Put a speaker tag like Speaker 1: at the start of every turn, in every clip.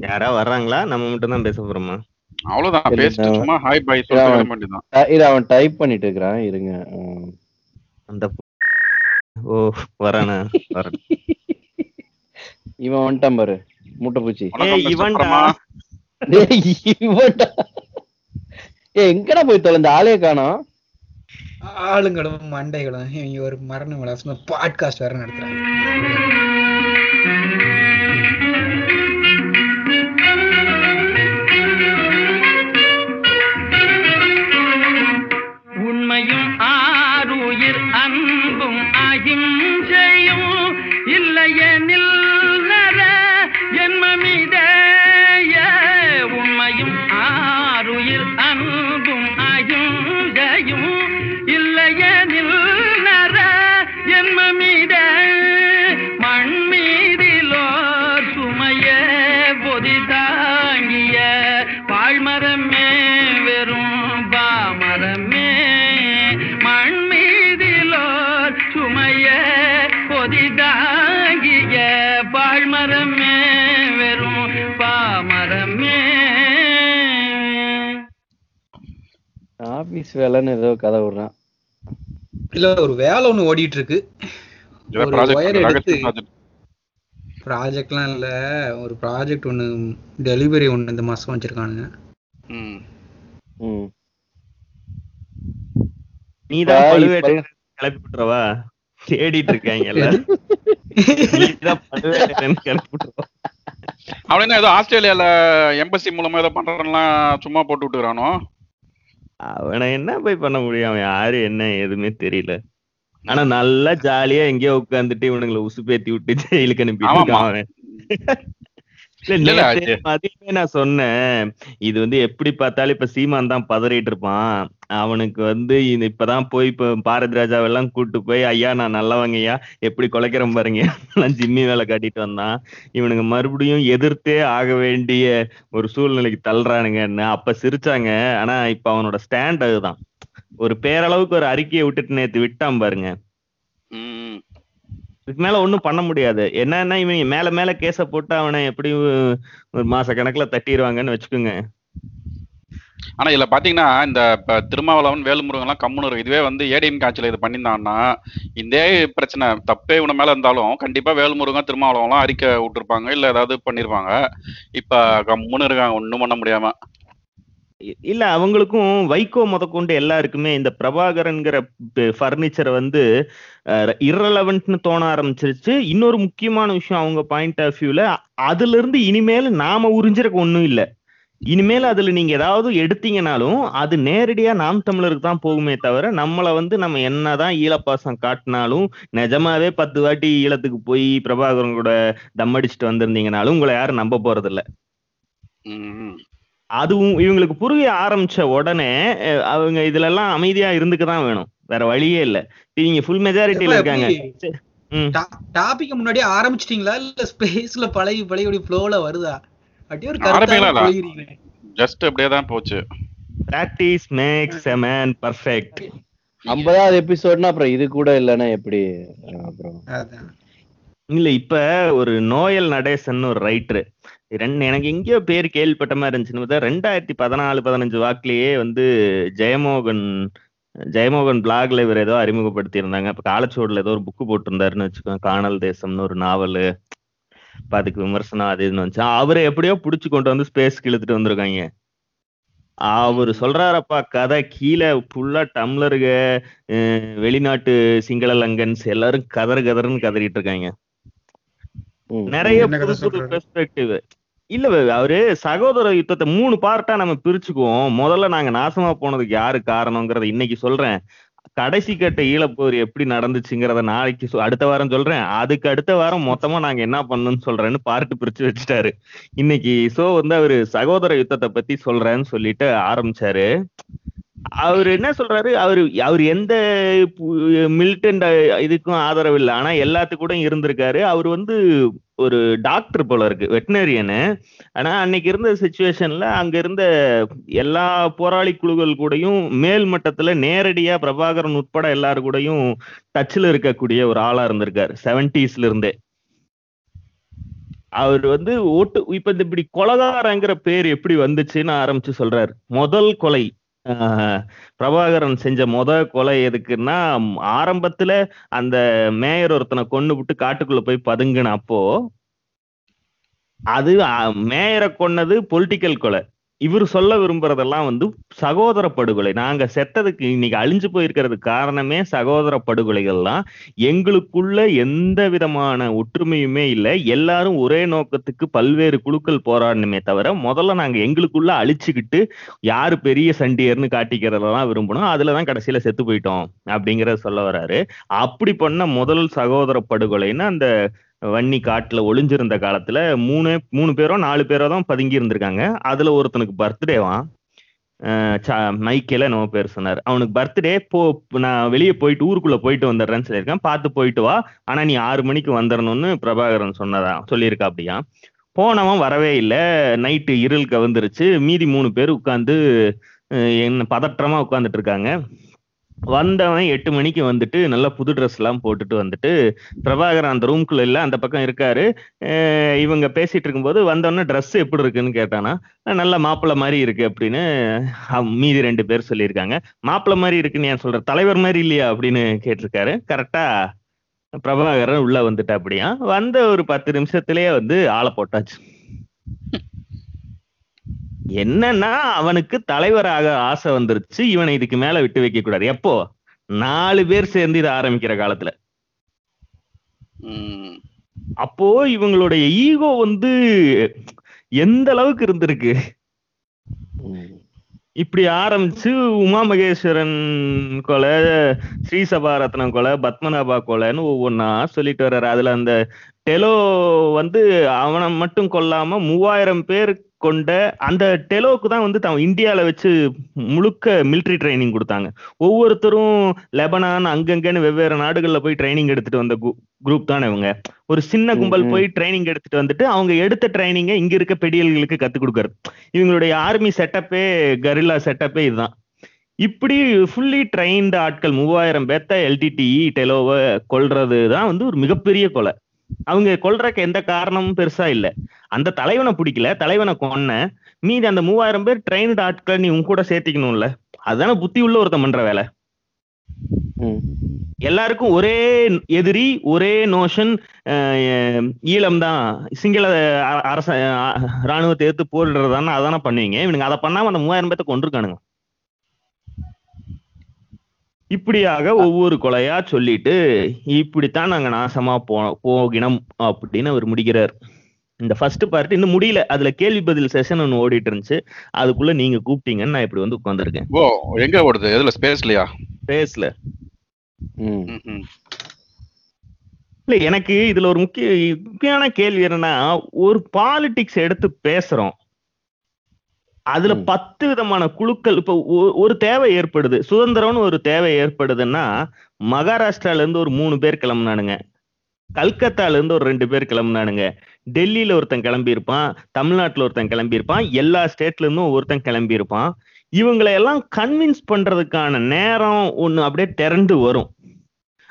Speaker 1: யாரா வர்றாங்களா? நம்ம மட்டும் தான் பேச போறோமா?
Speaker 2: அவ்வளவுதான். பேசிட்டு சும்மா ஹாய் பை
Speaker 3: அஹ் இது அவன் டைப் பண்ணிட்டு இருக்கிறான். இருங்க.
Speaker 1: அந்த ஓ வரானா? வரேன்.
Speaker 3: இவன் வந்துட்டான் பாரு. மூட்டை பூச்சி.
Speaker 1: இவன்டா.
Speaker 3: இவன்டா. ஏ எங்கடா போய் தொலைந்த? ஆளே காணோம்.
Speaker 4: ஆளுங்களும் மண்டைகளும். இவங்க ஒரு மரண விலாசமா பாட்காஸ்ட் வேற நடத்துறாங்க.
Speaker 3: ஆபீஸ் வேலைன்னு ஏதோ கதை விடுறான்
Speaker 4: இல்ல ஒரு வேலை ஒண்ணு ஓடிட்டு இருக்கு ப்ராஜெக்ட்லாம் இல்ல. ஒரு ப்ராஜெக்ட் ஒண்ணு டெலிவரி ஒண்ணு இந்த மாசம் வச்சிருக்கானுங்க.
Speaker 2: ம்.
Speaker 3: ம்.
Speaker 1: நீதான் பழுவேட்டை கிளப்பி விட்டுறவா தேடிட்டு இருக்காங்கல்ல
Speaker 2: அவன் என்ன ஏதோ ஆஸ்திரேலியால எம்பசி மூலமா ஏதோ பண்றேன்லாம் சும்மா போட்டு விட்டுக்கிறானோ?
Speaker 1: அவனை என்ன போய் பண்ண முடியும்? அவன் யாரு என்ன எதுவுமே தெரியல. ஆனா நல்லா ஜாலியா எங்கேயோ உட்காந்துட்டு இவனுங்களை உசுப்பேத்தி விட்டு ஜெயிலுக்கு. இருக்கான் அவன். மதியமே நான் சொன்னேன். இது வந்து எப்படி பார்த்தாலும் இப்ப சீமான் தான் பதறிட்டு இருப்பான். அவனுக்கு வந்து இது இப்பதான் போய் இப்ப பாரதி ராஜாவெல்லாம் கூட்டு போய் ஐயா நான் நல்லவங்கய்யா எப்படி குலைக்கிறேன் பாருங்க. ஜிம்மி வேலை காட்டிட்டு வந்தான். இவனுங்க மறுபடியும் எதிர்த்தே ஆக வேண்டிய ஒரு சூழ்நிலைக்கு தள்ளுறானுங்கன்னு அப்ப சிரிச்சாங்க. ஆனா இப்ப அவனோட ஸ்டாண்ட் அதுதான். ஒரு பேரளவுக்கு ஒரு அறிக்கையை விட்டுட்டு நேத்து விட்டான் பாருங்க. இதுக்கு மேல ஒண்ணும் பண்ண முடியாது. என்னன்னா இவங்க மேல மேல கேஸ போட்டு அவனை எப்படி ஒரு மாச கணக்குல தட்டிடுவாங்கன்னு வச்சுக்கோங்க.
Speaker 2: ஆனா இதுல பாத்தீங்கன்னா இந்த இப்ப திருமாவளவன் வேலுமுருகன் எல்லாம் கம்முன்னு இதுவே வந்து ஏடிஎம் காட்சியில இது பண்ணியிருந்தாங்கன்னா இதே பிரச்சனை தப்பே இவன மேல இருந்தாலும் கண்டிப்பா வேலுமுருகன் திருமாவளவன் எல்லாம் அறிக்கை விட்டுருப்பாங்க இல்ல ஏதாவது பண்ணிருப்பாங்க. இப்ப கம்முன்னு இருக்காங்க ஒண்ணும் பண்ண முடியாம.
Speaker 1: இல்ல அவங்களுக்கும் வைகோ முதற்கொண்டு எல்லாருக்குமே இந்த பிரபாகரன்கிற ஃபர்னிச்சரை வந்து இரலவென்ட்னு தோண ஆரம்பிச்சிருச்சு. இன்னொரு முக்கியமான விஷயம் அவங்க பாயிண்ட் ஆஃப் வியூல அதுல இருந்து இனிமேல் நாம உறிஞ்சிருக்க ஒண்ணும் இல்ல. இனிமேல் அதுல நீங்க ஏதாவது எடுத்தீங்கனாலும் அது நேரடியா நாம் தமிழருக்கு தான் போகுமே தவிர நம்மளை வந்து நம்ம என்னதான் ஈழப்பாசம் காட்டினாலும் நிஜமாவே பத்து வாட்டி ஈழத்துக்கு போய் பிரபாகரன் கூட தம் அடிச்சுட்டு வந்திருந்தீங்கனாலும் உங்களை யாரும் நம்ப போறது அதுவும் இவங்களுக்கு புரிய ஆரம்பிச்ச உடனே அவங்க இதுல எல்லாம் அமைதியா இருந்துக்க தான் வேணும். வேற வழியே இல்ல. இவங்க ஃபுல் மெஜாரிட்டியில இருக்காங்க.
Speaker 4: டாபிக் முன்னாடியே ஆரம்பிச்சிட்டீங்களா? இல்ல ஸ்பேஸ்ல பழகி பழகி ஃப்ளோல வருதா? அப்படியே ஒரு கருத்தா.
Speaker 2: ஜஸ்ட் அப்படியே தான் போச்சு.
Speaker 1: Practice makes a man perfect
Speaker 3: ஐம்பதாவது எபிசோட்னா அப்புறம் இது கூட இல்லைன்னா எப்படி? அப்புறம்
Speaker 4: அதான்.
Speaker 1: இல்ல இப்ப ஒரு நோயல் நடேசன் ஒரு ரைட்டர் ரெண்டு எனக்கு எங்கேயோ பேர் கேள்விப்பட்ட மாதிரி இருந்துச்சுன்னு பார்த்தா ரெண்டாயிரத்தி பதினாலு பதினஞ்சு வாக்குலயே வந்து ஜெயமோகன் ஜெயமோகன் பிளாக்ல இவர் ஏதோ அறிமுகப்படுத்தி இருந்தாங்க இப்ப காலச்சோடுல ஏதோ ஒரு புக்கு போட்டிருந்தாருன்னு வச்சுக்கோங்க. காணல் தேசம்னு ஒரு நாவல் இப்ப அதுக்கு விமர்சனம் அது இதுன்னு வந்துச்சு. அவரை எப்படியோ புடிச்சு கொண்டு வந்து ஸ்பேஸ்க்கு இழுத்துட்டு வந்திருக்காங்க. அவரு சொல்றாரப்பா கதை கீழே ஃபுல்லா டம்ளருக வெளிநாட்டு சிங்கள லங்கன்ஸ் எல்லாரும் கதறு கதறுன்னு கதறிட்டு இருக்காங்க. நிறைய புது புது? பெர்ஸ்பெக்டிவ் இல்ல அவரு சகோதர யுத்தத்தை மூணு பார்ட்டா நம்ம பிரிச்சுக்குவோம். முதல்ல நாங்க நாசமா போனதுக்கு யாரு காரணங்கிறத இன்னைக்கு சொல்றேன். கடைசி கட்ட ஈழப்போர் எப்படி நடந்துச்சுங்கிறத நாளைக்கு அடுத்த வாரம் சொல்றேன். அதுக்கு அடுத்த வாரம் மொத்தமா நாங்க என்ன பண்ணணும்னு சொல்றேன்னு பார்ட்டு பிரிச்சு வச்சுட்டாரு. இன்னைக்கு சோ வந்து அவரு சகோதர யுத்தத்தை பத்தி சொல்றேன்னு சொல்லிட்டு ஆரம்பிச்சாரு. அவர் என்ன சொல்றாரு? அவரு அவர் எந்த மிலிட்டன்ட் இதுக்கும் ஆதரவு இல்லை. ஆனா எல்லாத்துக்கும் கூட இருந்திருக்காரு. அவர் வந்து ஒரு டாக்டர் போல இருக்கு வெட்டினரியனு. ஆனா அன்னைக்கு இருந்த சுச்சுவேஷன்ல அங்க இருந்த எல்லா போராளி குழுக்கள் கூடயும் மேல் மட்டத்துல நேரடியா பிரபாகரன் உட்பட எல்லாரு கூடயும் டச்ல இருக்கக்கூடிய ஒரு ஆளா இருந்திருக்காரு செவன்டிஸ்ல இருந்தே. அவர் வந்து ஓட்டு இப்ப இந்த இப்படி கொலகாரங்கிற பேர் எப்படி வந்துச்சுன்னு ஆரம்பிச்சு சொல்றாரு. முதல் கொலை. பிரபாகரன் செஞ்ச முத கொலை எதுக்குன்னா ஆரம்பத்துல அந்த மேயர் ஒருத்தனை கொண்டு விட்டு காட்டுக்குள்ள போய் பதுங்கின அப்போ அது மேயரை கொன்னது பொலிட்டிக்கல் கொலை. இவர் சொல்ல விரும்புறதெல்லாம் வந்து சகோதர படுகொலை நாங்க செத்ததுக்கு இன்னைக்கு அழிஞ்சு போயிருக்கிறதுக்கு காரணமே சகோதர படுகொலைகள் தான் எங்களுக்குள்ள எந்த விதமான ஒற்றுமையுமே இல்லை. எல்லாரும் ஒரே நோக்கத்துக்கு பல்வேறு குழுக்கள் போராடணுமே தவிர முதல்ல நாங்க எங்களுக்குள்ள அழிச்சுக்கிட்டு யாரு பெரிய சண்டியர்னு காட்டிக்கிறதெல்லாம் விரும்பணும். அதுலதான் கடைசியில செத்து போயிட்டோம் அப்படிங்கறத சொல்ல வராரு. அப்படி பண்ண முதல் சகோதர படுகொலைன்னு அந்த வன்னி காட்டுல ஒளிஞ்சிருந்த காலத்துல மூணு மூணு பேரோ நாலு பேரோ தான் பதுங்கி இருந்திருக்காங்க. அதுல ஒருத்தனுக்கு பர்த்டேவான் மைக்கேல நம்ம பேர் சொன்னார். அவனுக்கு பர்த்டே போ நான் வெளியே போயிட்டு ஊருக்குள்ள போயிட்டு வந்துடுறேன்னு சொல்லியிருக்கேன். பார்த்து போயிட்டு வா. ஆனா நீ ஆறு மணிக்கு வந்துடணும்னு பிரபாகரன் சொன்னதா சொல்லியிருக்கா அப்படியா போனவன் வரவே இல்லை. நைட்டு இருள் கவுந்துருச்சு மீதி மூணு பேர் உட்காந்து என்ன பதற்றமா உட்காந்துட்டு இருக்காங்க. வந்தவன் எட்டு மணிக்கு வந்துட்டு நல்லா புது ட்ரெஸ் எல்லாம் போட்டுட்டு வந்துட்டு பிரபாகரன் அந்த ரூம்குள்ள இல்ல அந்த பக்கம் இருக்காரு. இவங்க பேசிட்டு இருக்கும்போது வந்தவொடனே ட்ரெஸ் எப்படி இருக்குன்னு கேட்டானா நல்ல மாப்பிள்ள மாதிரி இருக்கு அப்படின்னு மீதி ரெண்டு பேர் சொல்லியிருக்காங்க. மாப்பிள்ள மாதிரி இருக்குன்னு ஏன் சொல்ற? தலைவர் மாதிரி இல்லையா? அப்படின்னு கேட்டிருக்காரு. கரெக்டா பிரபாகரன் உள்ள வந்துட்டா அப்படியா வந்த ஒரு பத்து நிமிஷத்திலேயே வந்து ஆளை போட்டாச்சு. என்னன்னா அவனுக்கு தலைவராக ஆசை வந்துருச்சு இவனை இதுக்கு மேல விட்டு வைக்க கூடாது எப்போ நாலு பேர் சேர்ந்து இதை ஆரம்பிக்கிற காலத்துல. அப்போ இவங்களுடைய ஈகோ வந்து எந்த அளவுக்கு இருந்திருக்கு. இப்படி ஆரம்பிச்சு உமா மகேஸ்வரன் கொலை ஸ்ரீசபாரத்னம் கொலை பத்மநாபா கொலைன்னு ஒவ்வொன்றா சொல்லிட்டு வர்றாரு அதுல அந்த டெலோ வந்து அவனை மட்டும் கொல்லாம மூவாயிரம் பேர் கொண்ட அந்த டெலோக்கு தான் வந்து தான் இந்தியால வச்சு முழுக்க மிலிட்ரி ட்ரைனிங் கொடுத்தாங்க. ஒவ்வொருத்தரும் லெபனான் அங்கங்கன்னு வெவ்வேறு நாடுகள்ல போய் ட்ரைனிங் எடுத்துட்டு வந்த குரூப் தானே இவங்க. ஒரு சின்ன கும்பல். போய் ட்ரைனிங் எடுத்துட்டு வந்துட்டு அவங்க எடுத்த ட்ரைனிங்கை இங்க இருக்க பெடியல்களுக்கு கத்து கொடுக்கறது. இவங்களுடைய ஆர்மி செட்டப்பே கரில்லா செட்டப்பே இதுதான். இப்படி ஃபுல்லி ட்ரைன்டு ஆட்கள் மூவாயிரம் பேர்த்த எல்டிடிஇ டெலோவை கொல்றது தான் வந்து ஒரு மிகப்பெரிய கொலை. அவங்க கொல்றதுக்கு எந்த காரணமும் பெருசா இல்ல. அந்த தலைவனை பிடிக்கல தலைவனை கொன்ன மீதி அந்த மூவாயிரம் பேர் ட்ரைன்டு ஆட்களை நீ உன் கூட சேர்த்திக்கணும்ல. அதுதானே புத்தி உள்ள ஒருத்தன் பண்ற வேலை. எல்லாருக்கும் ஒரே எதிரி ஒரே நோஷன் ஈழம் தான். சிங்கள அரச ராணுவத்தை எடுத்து போடுறதானே அதானே பண்ணுவீங்க. இவனுங்க அதை பண்ணாம அந்த மூவாயிரம் பேர்த்த கொண்டிருக்கானுங்க இப்படியாக ஒவ்வொரு கொலையா சொல்லிட்டு இப்படித்தான் நாங்க நாசமா போ போகினோம் அப்படின்னு அவர் முடிக்கிறார் இந்த ஃபர்ஸ்ட் பார்ட் இன்னும் முடியல. அதுல கேள்வி பதில் செஷன் ஒன்று ஓடிட்டு இருந்துச்சு. அதுக்குள்ள நீங்க கூப்பிட்டீங்கன்னு நான் இப்படி வந்து உட்காந்துருக்கேன்
Speaker 2: ஓ எங்க ஓடுது? எதுல? ஸ்பேஸ்லயா
Speaker 1: பேசல
Speaker 3: ம்.
Speaker 2: ம், ம்.
Speaker 1: இல்ல எனக்கு இதுல ஒரு முக்கிய முக்கியமான கேள்வி என்னன்னா ஒரு பாலிடிக்ஸ் எடுத்து பேசுறோம். அதுல. பத்து விதமான குழுக்கள் இப்ப ஒரு தேவை ஏற்படுது. சுதந்திரம்னு ஒரு தேவை ஏற்படுதுன்னா மகாராஷ்டிரால இருந்து ஒரு மூணு பேர் கிளம்புனானுங்க. கல்கத்தால இருந்து ஒரு ரெண்டு பேர் கிளம்புனானுங்க. டெல்லியில ஒருத்தன் கிளம்பியிருப்பான் தமிழ்நாட்டுல ஒருத்தன் கிளம்பியிருப்பான் எல்லா ஸ்டேட்ல இருந்தும் ஒருத்தன் கிளம்பியிருப்பான். இவங்களை எல்லாம் கன்வின்ஸ் பண்றதுக்கான நேரம் ஒண்ணு அப்படியே திரண்டு வரும்.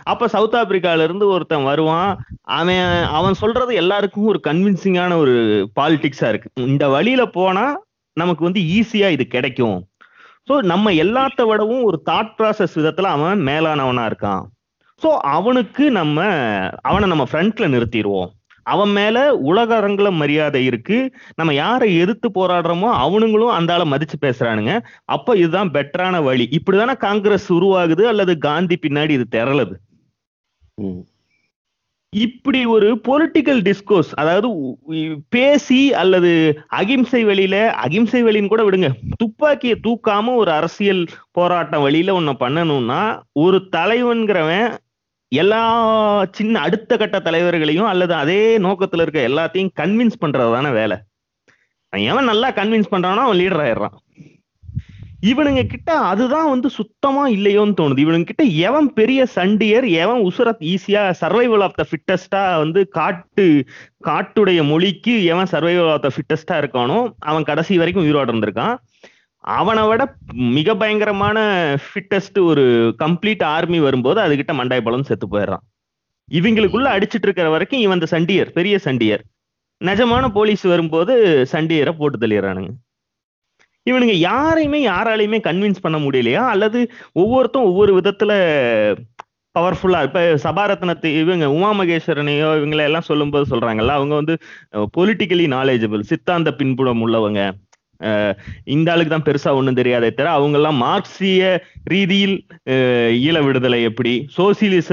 Speaker 1: அப்ப சவுத் ஆப்பிரிக்கால இருந்து ஒருத்தன் வருவான். அவன் அவன் சொல்றது எல்லாருக்கும் ஒரு கன்வின்சிங்கான ஒரு பாலிடிக்ஸா இருக்கு. இந்த வழியில போனா நமக்கு வந்து ஈஸியா இது கிடைக்கும். ஸோ நம்ம எல்லாத்த விடவும் ஒரு தாட் ப்ராசஸ் விதத்துல அவன் மேலானவனா இருக்கான். ஸோ அவனுக்கு நம்ம அவனை நம்ம ஃப்ரண்ட்ல நிறுத்திடுவோம். அவன் மேல உலக அரங்குல மரியாதை இருக்கு. நம்ம யாரை எதிர்த்து போராடுறோமோ அவனுங்களும் அந்த ஆளை மதிச்சு பேசுறானுங்க. அப்ப இதுதான் பெட்டரான வழி. இப்படிதானே காங்கிரஸ் உருவாகுது அல்லது காந்தி பின்னாடி இது திரளது? இப்படி ஒரு பொலிட்டிக்கல் டிஸ்கோர்ஸ் அதாவது பேசி அல்லது அகிம்சை வழியில அகிம்சை வழின்னு கூட விடுங்க. துப்பாக்கியை தூக்காம ஒரு அரசியல் போராட்டம் வழியில ஒண்ணு பண்ணணும்னா ஒரு தலைவன்கிறவன் எல்லா சின்ன அடுத்த கட்ட தலைவர்களையும் அல்லது அதே நோக்கத்துல இருக்க எல்லாத்தையும் கன்வின்ஸ் பண்றதுதானே வேலை. எவன் நல்லா கன்வின்ஸ் பண்றானோ அவன் லீடர் ஆயிடுறான். இவனுங்க கிட்ட அதுதான் வந்து சுத்தமா இல்லையோன்னு தோணுது. இவனுங்க கிட்ட எவன் பெரிய சண்டியர் எவன் உசுரத் ஈஸியா சர்வைவல் ஆஃப் த ஃபிட்டஸ்டா வந்து காட்டு காட்டுடைய மொழிக்கு எவன் சர்வைவல் ஆஃப் த ஃபிட்டஸ்டா இருக்கானோ அவன் கடைசி வரைக்கும் உயிரோட இருந்திருக்கான். அவனை விட மிக பயங்கரமான ஃபிட்டஸ்ட் ஒரு கம்ப்ளீட் ஆர்மி வரும்போது அதுகிட்ட மண்டாய் பழம் செத்து போயிடுறான். இவங்களுக்குள்ள அடிச்சிட்டு இருக்கிற வரைக்கும் இவன் அந்த சண்டியர் பெரிய சண்டியர். நிஜமான போலீஸ் வரும்போது சண்டியரை போட்டு தள்ளிடுறானுங்க. இவனுங்க யாரையுமே யாராலையுமே கன்வின்ஸ் பண்ண முடியலையா? அல்லது ஒவ்வொருத்தரும் ஒவ்வொரு விதத்துல பவர்ஃபுல்லா இப்ப சபாரத்னத்தை இவங்க உமா மகேஸ்வரனையோ இவங்களை எல்லாம் சொல்லும்போது சொல்றாங்கல்ல அவங்க வந்து பொலிட்டிக்கலி நாலேஜபிள் சித்தாந்த பின்புலம் உள்ளவங்க. அஹ் இந்த ஆளுக்கு தான் பெருசா ஒண்ணும் தெரியாதே தவிர அவங்க எல்லாம் மார்க்சிய ரீதியில் அஹ் ஈழ விடுதலை எப்படி சோசியலிச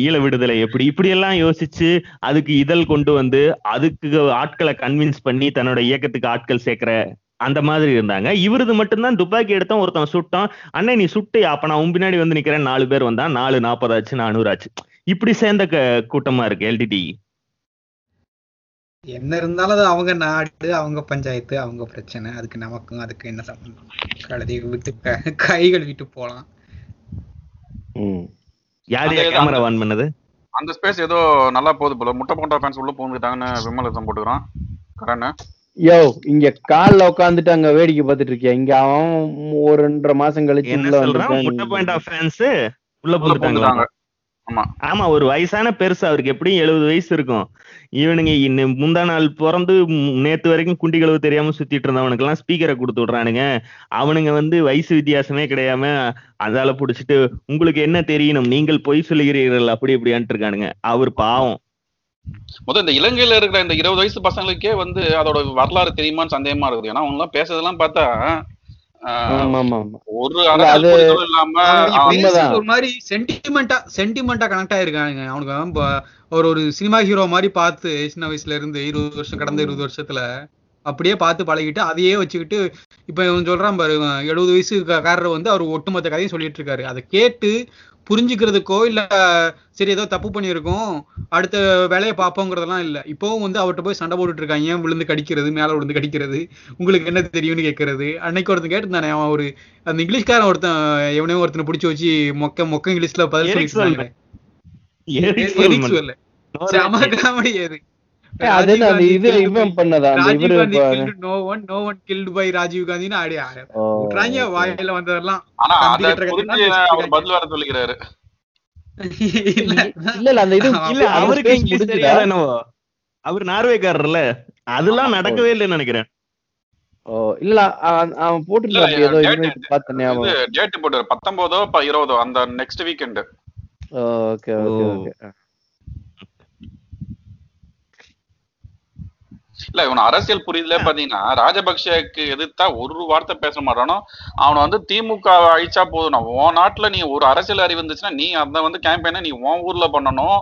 Speaker 1: ஈழ விடுதலை எப்படி இப்படி எல்லாம் யோசிச்சு அதுக்கு இதழ் கொண்டு வந்து அதுக்கு ஆட்களை கன்வின்ஸ் பண்ணி தன்னோட இயக்கத்துக்கு ஆட்கள் சேர்க்கிற அந்த மாதிரி இருந்தாங்க. இவரது மட்டும்தான் துப்பாக்கி எடுத்தான் ஒருத்தன் சுட்டான். அண்ணன் நீ சுட்டு அப்ப நான் உன் பின்னாடி வந்து நிக்கிறேன். நாலு பேர் வந்தா நாலு நாற்பதாச்சு நானூறு ஆச்சு. இப்படி சேர்ந்த கூட்டமா இருக்கு எல்டிடி
Speaker 4: என்ன இருந்தாலும் அது அவங்க நாடு அவங்க பஞ்சாயத்து அவங்க பிரச்சனை. அதுக்கு நமக்கும் அதுக்கு என்ன சம்பந்தம்? கழுதி விட்டு க- கைகள் விட்டு போலாம்.
Speaker 3: ம்.
Speaker 1: யார். கேமரா ஆன் பண்ணது?
Speaker 2: அந்த ஸ்பேஸ் ஏதோ நல்லா போகுது போல. முட்டை போண்டா ஃபேன்ஸ் உள்ள பூந்துட்டாங்கன்னு விமலிசம் போட்டுக்கிறான். கரண்.
Speaker 3: யோ இங்க கால்ல உட்காந்துட்டு அங்க வேடிக்கை பார்த்துட்டு இருக்கியா? இங்க அவன் ஒரு ரெண்டரை மாசம் கழிச்சு
Speaker 1: என்ன
Speaker 3: உள்ள
Speaker 1: முட்டை
Speaker 3: வந்துட்டான்
Speaker 1: பாயிண்ட் ஆஃப் ஃபேன்ஸ் உள்ள போட்டுட்டாங்க
Speaker 2: பூந்துட்டாங்க ஆமா.
Speaker 1: ஆமா ஒரு வயசான பெருசு அவருக்கு எப்படியும் எழுபது வயசு இருக்கும். இவனுங்க இன்னும் முந்தா நாள் பிறந்து நேத்து வரைக்கும் குண்டி கழுவு தெரியாம சுத்திட்டு இருந்தவனுக்கு எல்லாம் ஸ்பீக்கரை கொடுத்து விடுறானுங்க. அவனுங்க வந்து வயசு வித்தியாசமே கிடையாம அதால புடிச்சிட்டு உங்களுக்கு என்ன தெரியணும்? நீங்கள் பொய் சொல்லுகிறீர்கள். அப்படி இப்படியான்ட்டு இருக்கானுங்க. அவர் பாவம்.
Speaker 2: முதல் இந்த இலங்கையில இருக்கிற இந்த இருபது வயசு பசங்களுக்கே வந்து அதோட வரலாறு தெரியுமான்னு சந்தேகமா இருக்குது. ஏன்னா அவங்க எல்லாம் பேசுறதெல்லாம் பார்த்தா ஒரு
Speaker 4: மாதிரி சென்டிமெண்டா சென்டிமெண்டா கனெக்ட் ஆயிருக்கானுங்க. அவனுக்கு ஒரு ஒரு சினிமா ஹீரோ மாதிரி பார்த்து சின்ன வயசுல இருந்து இருபது வருஷம் கடந்த இருபது வருஷத்துல அப்படியே பார்த்து பழகிட்டு அதையே வச்சுக்கிட்டு இப்ப இவன் சொல்றான் பாரு எழுபது வயசுக்காரர் வந்து அவர் ஒட்டுமொத்த கதையும் சொல்லிட்டு இருக்காரு. அதை கேட்டு புரிஞ்சுக்கிறதுக்கோ இல்ல சரி ஏதோ தப்பு பண்ணியிருக்கோம் அடுத்த வேலையை பார்ப்போங்கிறதெல்லாம் இல்ல. இப்போவும் வந்து அவர்கிட்ட போய் சண்டை போட்டுட்டு இருக்காங்க ஏன் விழுந்து கடிக்கிறது மேல விழுந்து கடிக்கிறது உங்களுக்கு என்ன தெரியும்னு கேட்கறது. அன்னைக்கு ஒருத்தன் கேட்டிருந்தானே அவன் ஒரு அந்த இங்கிலீஷ்காரன் ஒருத்தன் எவனையோ ஒருத்தனை பிடிச்சி வச்சு மொக்க மொக்க இங்கிலீஷ்ல பதில் சொல்லிட்டு
Speaker 2: பதில் வர சொல்லிக்கிறாரு.
Speaker 4: இல்ல.
Speaker 3: இல்ல இல்ல அந்த இது
Speaker 1: இல்ல
Speaker 3: அந்த
Speaker 1: அவருக்கு
Speaker 3: space
Speaker 1: இங்கிலீஷ்
Speaker 3: முடிஞ்சுதா?
Speaker 1: தெரியாத. என்னவோ? அவர் நார்வேக்காரர்ல? அதெல்லாம் நடக்கவே இல்லைன்னு நினைக்கிறேன்.
Speaker 3: ஓ இல்ல அவன்
Speaker 2: இல்ல,
Speaker 3: ஏதோ
Speaker 2: date-
Speaker 3: இன்வைட் பார்த்த ஞாபகம்
Speaker 2: டேட் போட்டு பத்தொன்பதோ ப- இருபதோ அந்த next weekend
Speaker 3: okay okay. Okay
Speaker 2: இல்ல இவன் அரசியல் புரிதலே பாத்தீங்கன்னா ராஜபக்சேக்கு எதிர்த்தா ஒரு வார்த்தை பேச மாட்டானோ? அவனை வந்து திமுக அழிச்சா போதும். உன் நாட்டுல நீ ஒரு அரசியல் அறிவு இருந்துச்சுன்னா நீ அந்த வந்து கேம்பெயினை நீ உன் ஊர்ல பண்ணணும்.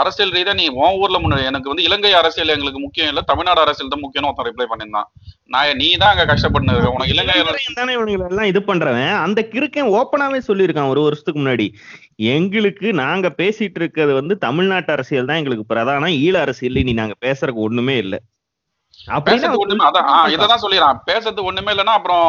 Speaker 2: அரசியல் ரீதியா நீ உன் ஊர்ல முன்னாடி எனக்கு வந்து இலங்கை அரசியல் எங்களுக்கு முக்கியம் இல்ல தமிழ்நாடு அரசியல் தான் முக்கியம்னு ஒருத்தன் ரிப்ளை பண்ணியிருந்தான். நான் நீ தான் அங்க கஷ்டப்பட்டு உனக்கு இலங்கை
Speaker 1: தானே எல்லாம் இது பண்றவன். அந்த கிறுக்கன் ஓப்பனாவே சொல்லியிருக்கான் ஒரு வருஷத்துக்கு முன்னாடி. எங்களுக்கு நாங்க பேசிட்டு இருக்கிறது வந்து தமிழ்நாட்டு அரசியல் தான் எங்களுக்கு பிரதானம். ஈழ அரசியல் இனி நாங்க பேசுறதுக்கு ஒண்ணுமே இல்ல.
Speaker 2: பேசுறது ஒண்ணுமே அதான் ஆ, இததான் சொல்லிடுறான். பேசுறது ஒண்ணுமே இல்லைன்னா அப்புறம்